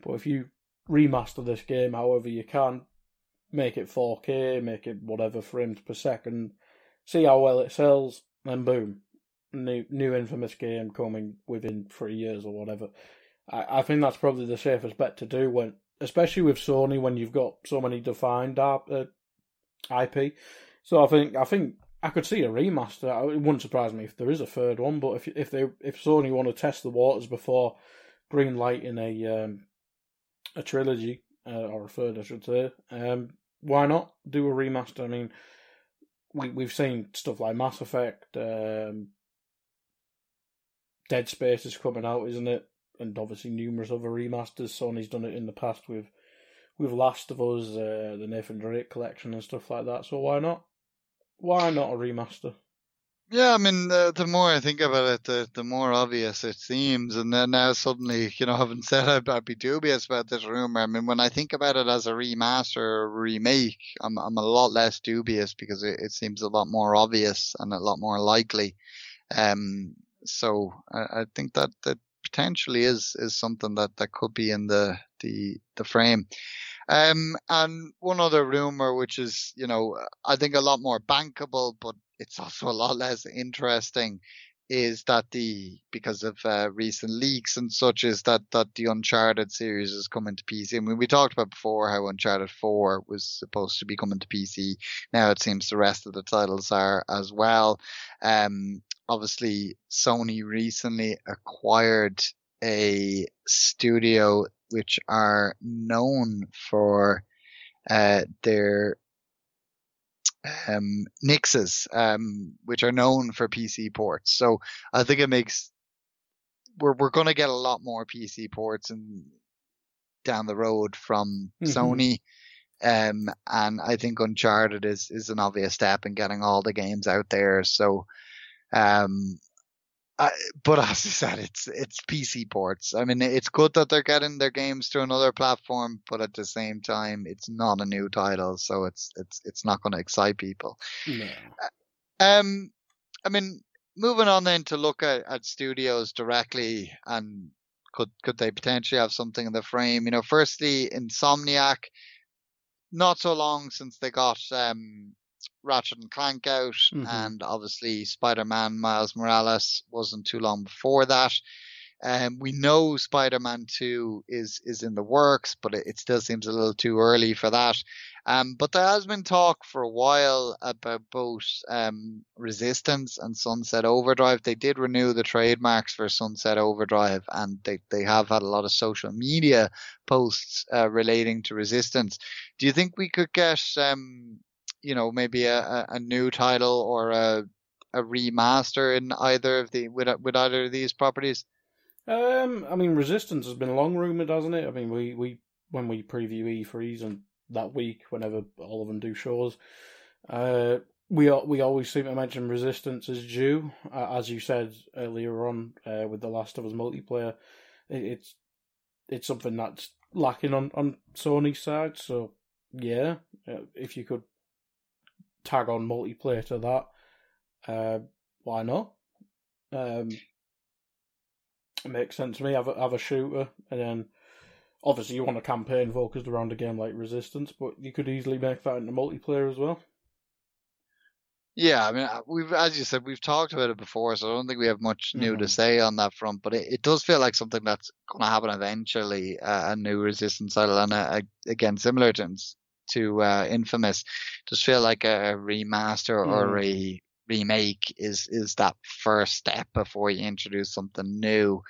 But if you remaster this game however you can, make it 4K, make it whatever frames per second, see how well it sells, then boom, new new infamous game coming within three years or whatever. I, I think that's probably the safest bet to do when, especially with Sony, when you've got so many defined uh, IP. So I think I think I could see a remaster. It wouldn't surprise me if there is a third one. But if if they if Sony want to test the waters before green light in a um, a trilogy uh, or a third, I should say, um, why not do a remaster? I mean, we we've seen stuff like Mass Effect, um, Dead Space is coming out, isn't it? And obviously numerous other remasters. Sony's done it in the past with with Last of Us, uh, the Nathan Drake collection, and stuff like that. So why not? Why not a remaster? Yeah, I mean, the, the more I think about it, the, the more obvious it seems. And then now suddenly, you know, <laughs> having said I'd, I'd be dubious about this rumor. I mean, when I think about it as a remaster or remake, I'm, I'm a lot less dubious because it, it seems a lot more obvious and a lot more likely. Um, so I, I think that, that potentially is, is something that, that could be in the, the, the frame. Um, and one other rumor, which is, you know, I think a lot more bankable, but it's also a lot less interesting, is that the because of uh, recent leaks and such is that that the Uncharted series is coming to PC. I mean, we talked about before how Uncharted Four was supposed to be coming to PC. Now it seems the rest of the titles are as well. Um, obviously, Sony recently acquired a studio which are known for uh, their um, Nixxes, um, which are known for PC ports. So I think it makes we're we're going to get a lot more PC ports and down the road from mm-hmm. Sony. Um, and I think Uncharted is, is an obvious step in getting all the games out there. So, um, I, but <laughs> as I said, it's it's PC ports. I mean, it's good that they're getting their games to another platform, but at the same time, it's not a new title, so it's it's it's not going to excite people. No. Um, I mean, moving on then to look at, at studios directly, and could could they potentially have something in the frame? You know, firstly, Insomniac. Not so long since they got um, Ratchet and Clank out, mm-hmm. and obviously Spider-Man Miles Morales wasn't too long before that. Um, we know Spider-Man 2 is is in the works, but it, it, still seems a little too early for that. Um, but there has been talk for a while about both um, Resistance and Sunset Overdrive. They did renew the trademarks for Sunset Overdrive, and they, they have had a lot of social media posts uh, relating to Resistance. Do you think we could get um, you know maybe a, a new title or a a remaster in either of the with with either of these properties? Um, I mean, Resistance has been long rumored, hasn't it? I mean, we, we when we preview E3s and that week, whenever all of them do shows, uh, we we always seem to mention Resistance as due, uh, as you said earlier on uh, with the Last of Us multiplayer. It, it's it's something that's lacking on on Sony's side. So yeah, uh, if you could tag on multiplayer to that, uh, why not? Um, it makes sense to me. Have a, have a shooter, and then obviously you want a campaign focused around a game like Resistance, but you could easily make that into multiplayer as well. Yeah, I mean, uh, we've as you said, we've talked about it before, so I don't think we have much new mm-hmm. to say on that front. But it, it does feel like something that's going to happen eventually. Uh, a new Resistance title, and a, a, again, similar to to uh, Infamous, just feel like a remaster mm. or a remake is is that first step before you introduce something new.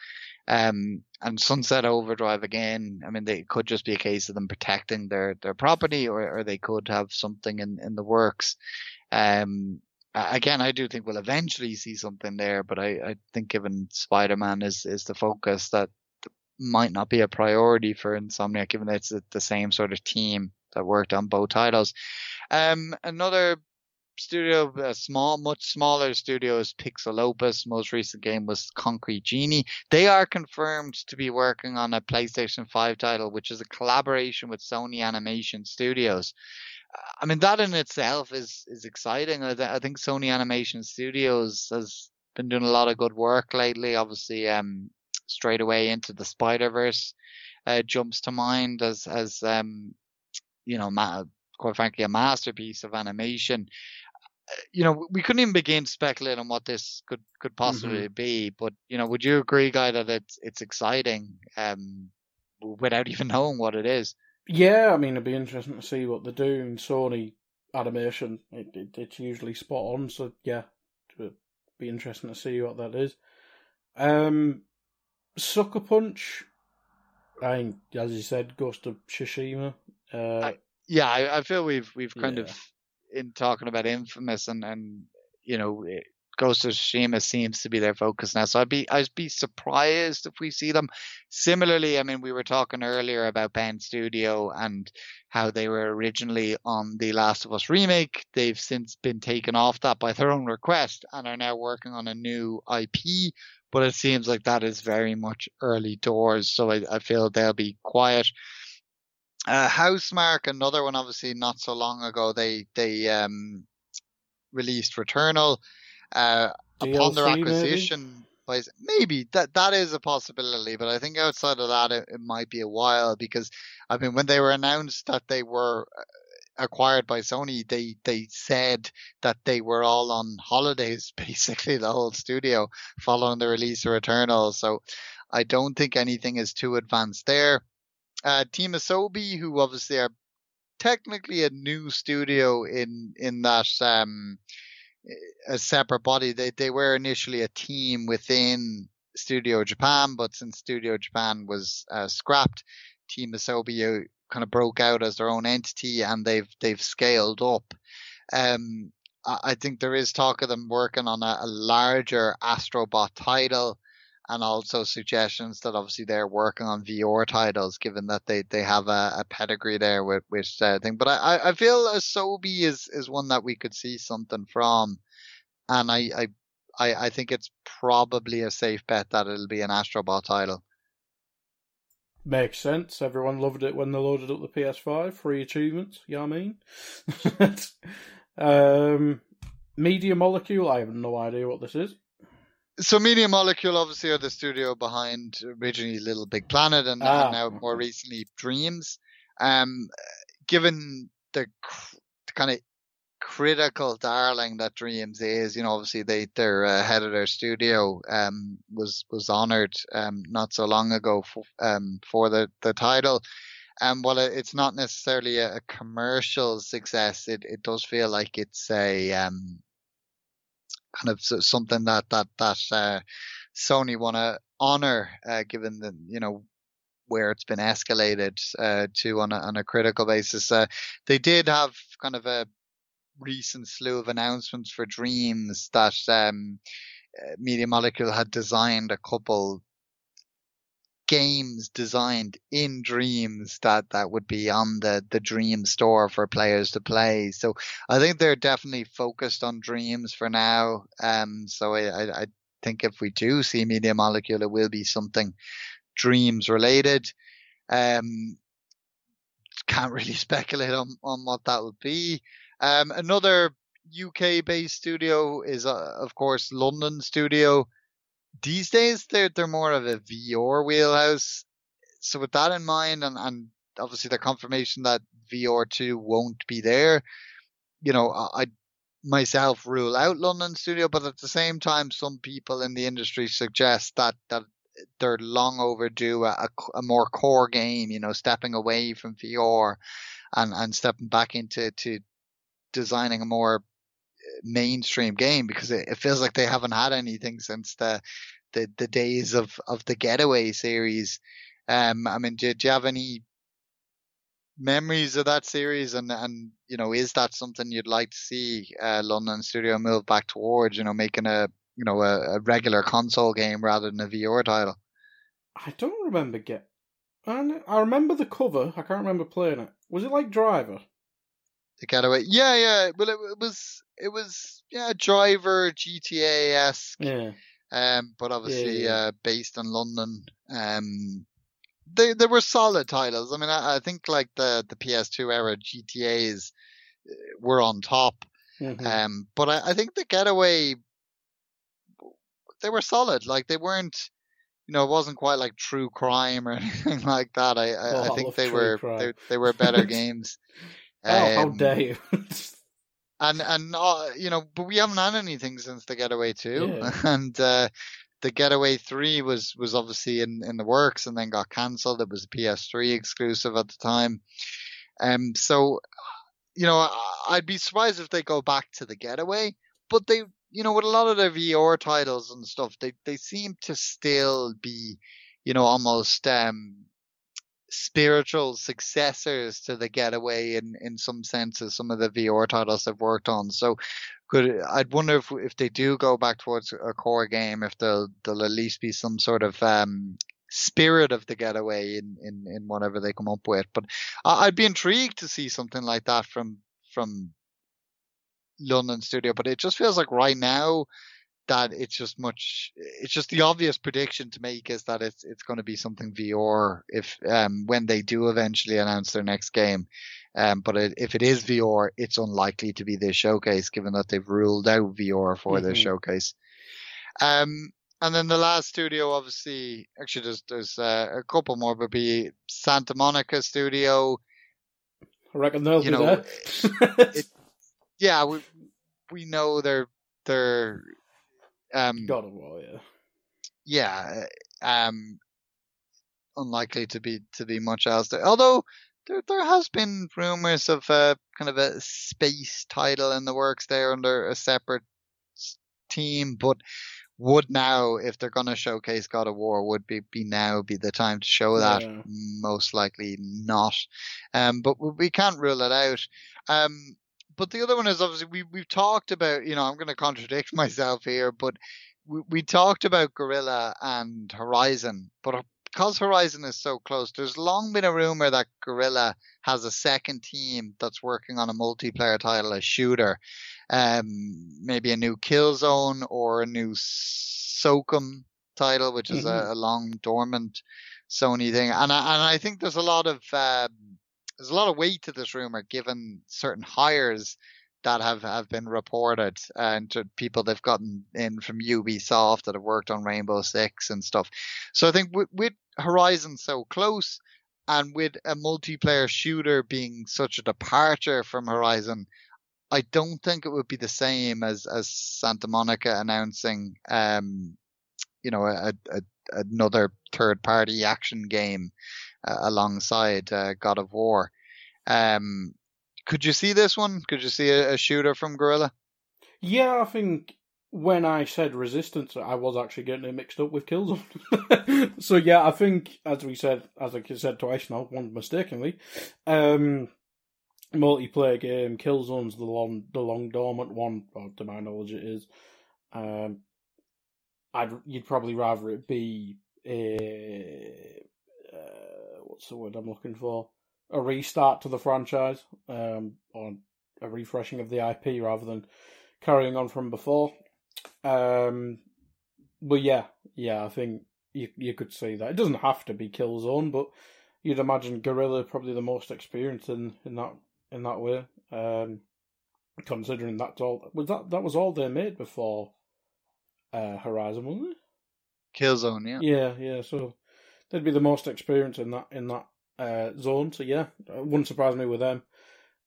Um, and Sunset Overdrive again. I mean, they could just be a case of them protecting their their property, or or they could have something in in the works. Um, again, I do think we'll eventually see something there, but I, I think given Spider Man is is the focus that might not be a priority for Insomniac, given that it's the same sort of team that worked on both titles. Um, another studio, a small, much smaller studio is Pixelopus. Most recent game was Concrete Genie. They are confirmed to be working on a PlayStation 5 title, which is a collaboration with Sony Animation Studios. I mean, that in itself is, is exciting. I, th- I think Sony Animation Studios has been doing a lot of good work lately. Obviously, um, straight away into the Spider Verse uh, jumps to mind as as um, you know, quite frankly, a masterpiece of animation. You know, we couldn't even begin to speculate on what this could could possibly mm-hmm. be. But you know, would you agree, Guy, that it's it's exciting um, without <laughs> even knowing what it is? Yeah, I mean, it'd be interesting to see what they do in Sony animation. It, it, it's usually spot on, so yeah, it'd be interesting to see what that is. Um, Sucker Punch. I think, as you said, Ghost of Tsushima. Uh, I, yeah, I, I, feel we've we've kind yeah. of in talking about Infamous and and you know Ghost of Tsushima seems to be their focus now. So I'd be I'd be surprised if we see them. Similarly, I mean, we were talking earlier about Bend Studio and how they were originally on the Last of Us remake. They've since been taken off that by their own request and are now working on a new IP. But it seems like that is very much early doors. So I, I feel they'll be quiet. Uh, Housemarque, another one, obviously not so long ago, they they um, released Returnal uh, upon their acquisition. By, maybe that that is a possibility, but I think outside of that, it, it might be a while because I mean, when they were announced that they were uh, acquired by Sony, they they said that they were all on holidays, <laughs> basically the whole studio, following the release of Returnal. So I don't think anything is too advanced there. Uh, Team Asobi, who obviously are technically a new studio in in that um, a separate body. They they were initially a team within Studio Japan, but since Studio Japan was uh, scrapped, Team Asobi uh, kind of broke out as their own entity, and they've they've scaled up. Um, I think there is talk of them working on a, a larger Astrobot title and also suggestions that obviously they're working on VR titles, given that they, they have a, a pedigree there with with uh, thing. But I, I feel Asobi is is one that we could see something from, and I, I I I think it's probably a safe bet that it'll be an Astrobot title. Makes sense. Everyone loved it when they loaded up the PS5. Free achievements. You know what I mean? <laughs> um, Media Molecule. I have no idea what this is so Media Molecule obviously are the studio behind originally Little Big Planet and, ah. and now more recently Dreams. Um, given the, the kind of critical darling that Dreams is, you know, obviously they their uh, head of their studio um was was honored um not so long ago for um for the the title. And um, while it's not necessarily a, a commercial success, it, it does feel like it's a um kind of something that that that uh, Sony want to honor, uh, given the you know where it's been escalated uh, to on a, on a critical basis. Uh, they did have kind of a recent slew of announcements for Dreams that um, uh, Media Molecule had designed a couple games designed in Dreams that that would be on the the Dream store for players to play. So I think they're definitely focused on Dreams for now. Um, so I, I think if we do see Media Molecule, it will be something Dreams related. Um, can't really <laughs> speculate on on what that would be. Um, another UK based studio is uh, of course London studio these days they're they're more of a VR wheelhouse. So with that in mind, and, and obviously the confirmation that VR two won't be there, you know, I, I myself rule out London studio, but at the same time, some people in the industry suggest that that they're long overdue a, a more core game, you know, stepping away from VR and, and stepping back into to designing a more mainstream game because it, it feels like they haven't had anything since the the, the days of, of the Getaway series. Um, I mean, do, do you have any memories of that series and and you know is that something you'd like to see uh, London Studio move back towards you know making a you know a, a, regular console game rather than a VR title? I don't remember get. I, I remember the cover. I can't remember playing it. Was it like Driver? The Getaway. Yeah, yeah. Well, it, it was it was yeah Driver GTA esque. Yeah. Um, but obviously yeah, yeah. Uh, based on London. Um, they they were solid titles. I mean, I, I think like the the PS2 era GTA's uh, were on top. Mm-hmm. Um, but I, I think the Getaway they were solid. Like they weren't, you know, it wasn't quite like True Crime or <laughs> anything like that. I I, oh, I think they were they, they were better <laughs> games. Oh, how Um, dare you! <laughs> and and uh, you know, but we haven't had anything since the Getaway Two, Yeah. <laughs> and uh, the Getaway Three was was obviously in in the works and then got cancelled. It was a PS3 exclusive at the time, um. So, you know, I'd be surprised if they go back to the Getaway, but they, you know, with a lot of their VR titles and stuff, they they seem to still be, you know, almost um spiritual successors to the getaway in in some senses some of the VR titles they've worked on. So could I'd wonder if if they do go back towards a core game if there'll there'll at least be some sort of um spirit of the getaway in in in whatever they come up with. But I, I'd be intrigued to see something like that from from London studio but it just feels like right now that it's just much it's just the obvious prediction to make is that it's it's going to be something VR if um when they do eventually announce their next game um but it, if it is VR it's unlikely to be this showcase given that they've ruled out VR for their Mhm. showcase um and then the last studio obviously actually there's there's uh, a couple more but be Santa Monica studio I reckon they'll you be know, there. yeah we we know they're they're um God of War, yeah. yeah, uh, um, unlikely to be to be much else there. Although there there has been rumors of a kind of a space title in the works there under a separate team, but would now if they're going to showcase God of War would be, be now be the time to show that Yeah. most likely not um but we- we can't rule it out um but the other one is obviously we we've talked about you know I'm going to contradict <laughs> myself here but we, we talked about Guerrilla and Horizon, but because Horizon is so close, there's long been a rumor that Guerrilla has a second team that's working on a multiplayer title, a shooter, um, maybe a new Killzone or a new SOCOM title, which is a, a long dormant Sony thing, and I, and I think there's a lot of um, there's a lot of weight to this rumor given certain hires that have, have been reported and people they've gotten in from Ubisoft that have worked on Rainbow Six and stuff. So I think with, with Horizon so close and with a multiplayer shooter being such a departure from Horizon, I don't think it would be the same as, as Santa Monica announcing, um, you know, a, a, another third party action game uh, alongside uh, God of War. Um, could you see this one? Could you see a, a shooter from Guerrilla? Yeah, I think when I said Resistance, I was actually getting it mixed up with Killzone. <laughs> so yeah, I think as we said, as I said twice now, one mistakenly, um, multiplayer game Killzone's the long, the long dormant one. Well, to my knowledge, it is. Um, I'd you'd probably rather it be a uh, what's the word I'm looking for? A restart to the franchise, um, or a refreshing of the IP rather than carrying on from before. Um, but yeah, yeah, I think you you could say that it doesn't have to be Killzone, but you'd imagine Guerrilla probably the most experienced in, in that in that way. Um, considering that's all was that that was all they made before uh, Horizon, wasn't it? Killzone, yeah. Yeah, yeah. So they'd be the most experienced in that in that uh, zone. So yeah, it wouldn't surprise me with them.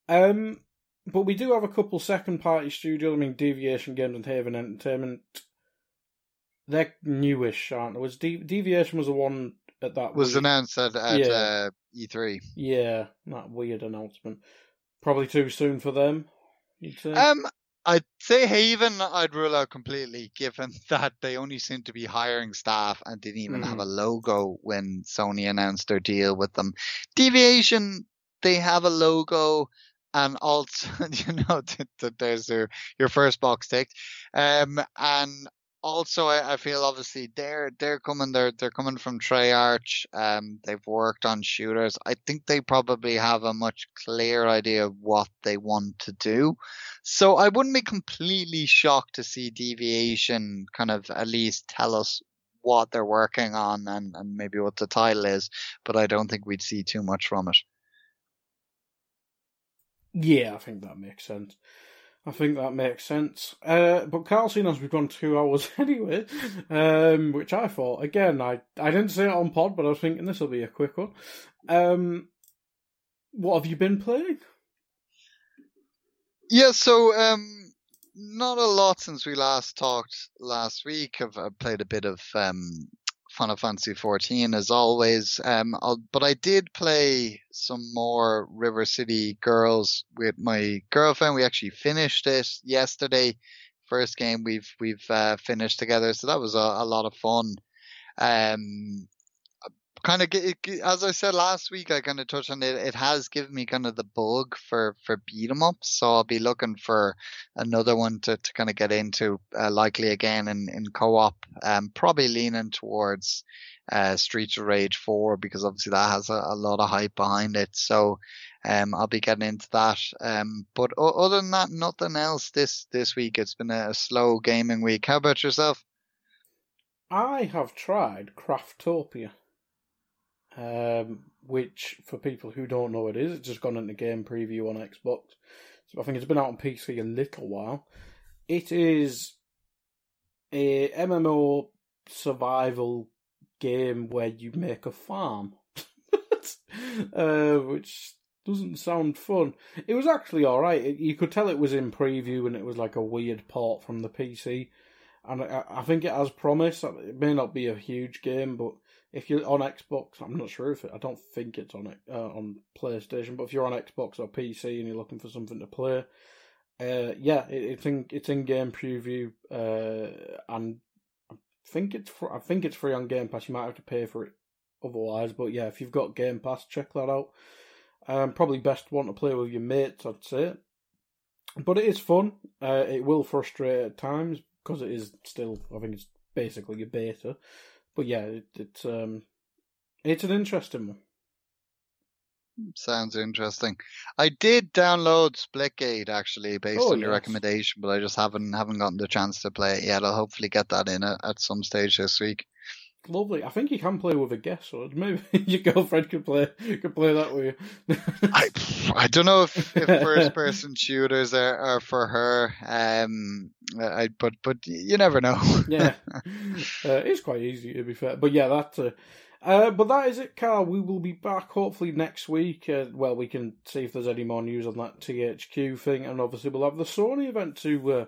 Um, but we do have a couple second party studios. I mean, Deviation Games and Haven Entertainment. They're newish, aren't they? Was De- Deviation was the one at that Was weird- announced at, at Yeah. uh, E3. Yeah, that weird announcement. Probably too soon for them. You'd say. Um, I'd say Haven, I'd rule out completely, given <laughs> that they only seem to be hiring staff and didn't even have Mhm. a logo when Sony announced their deal with them. Deviation, they have a logo, and also, <laughs> you know, <laughs> th- th- there's your your first box ticked. Um, and also, I, I feel obviously they're they're coming they're they're coming from Treyarch. Um, they've worked on shooters. I think they probably have a much clearer idea of what they want to do. So I wouldn't be completely shocked to see Deviation kind of at least tell us what they're working on and, and maybe what the title is, but I don't think we'd see too much from it. Yeah, I think that makes sense. I think that makes sense. Uh, but Carl, seeing as we've gone two hours <laughs> anyway, um, which I thought again, I I didn't say it on pod, but I was thinking this will be a quick one. Um, what have you been playing? Yeah, so um, not a lot since we last talked last week. I've, I've played a bit of um, Final Fantasy 14 as always, um, but I did play some more River City Girls with my girlfriend. We actually finished it yesterday. First game we've we've uh, finished together, so that was a, a lot of fun. Um, kind of as I said last week, I kind of touched on it. It has given me kind of the bug for for beat 'em ups, so I'll be looking for another one to, to kind of get into, uh, likely again in in co-op. Um, probably leaning towards uh, Streets of Rage 4 because obviously that has a, a lot of hype behind it. So um, I'll be getting into that. Um, but other than that, nothing else this this week. It's been a slow gaming week. How about yourself? I have tried Craftopia um, which for people who don't know it is, it's just gone into game preview on Xbox. So I think it's been out on PC a little while. It is a MMO survival game where you make a farm, <laughs> uh, which doesn't sound fun. It was actually all right. you could tell it was in preview and it was like a weird port from the PC. And I think it has promise. It may not be a huge game, but if you're on Xbox, I'm not sure if it. I don't think it's on it uh, on PlayStation, but if you're on Xbox or PC and you're looking for something to play, uh, yeah, it, it's in it's in game preview, uh, and I think it's I think it's free on Game Pass. You might have to pay for it otherwise, but yeah, if you've got Game Pass, check that out. Um, probably best one to play with your mates, I'd say. But it is fun. Uh, it will frustrate at times because it is still, I think it's basically a beta but yeah, it, it's um, it's an interesting one. Sounds interesting. I did download Splitgate actually based oh, on your yes. recommendation, but I just haven't haven't gotten the chance to play it yet. I'll hopefully get that in at, at some stage this week. Lovely. I think you can play with a guest, so maybe <laughs> your girlfriend could play could play that with you. I I don't know if, <laughs> if first person shooters are, are for her. Um, I but but you never know. <laughs> yeah, uh, it's quite easy to be fair. But yeah, that. Uh, uh, but that is it, Carl. We will be back hopefully next week. Uh, well, we can see if there's any more news on that THQ thing, and obviously we'll have the Sony event to uh,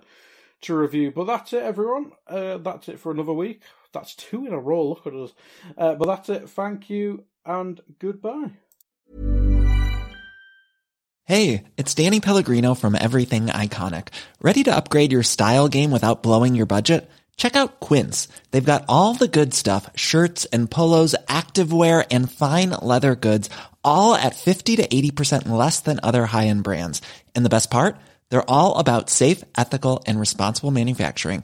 to review. But that's it, everyone. Uh, that's it for another week. That's two in a row. Look at us. Uh, but that's it. Thank you and goodbye. Hey, it's Danny Pellegrino from Everything Iconic. Ready to upgrade your style game without blowing your budget? Check out Quince. They've got all the good stuff shirts and polos, activewear, and fine leather goods, all at 50 to 80% less than other high end brands. And the best part? They're all about safe, ethical, and responsible manufacturing.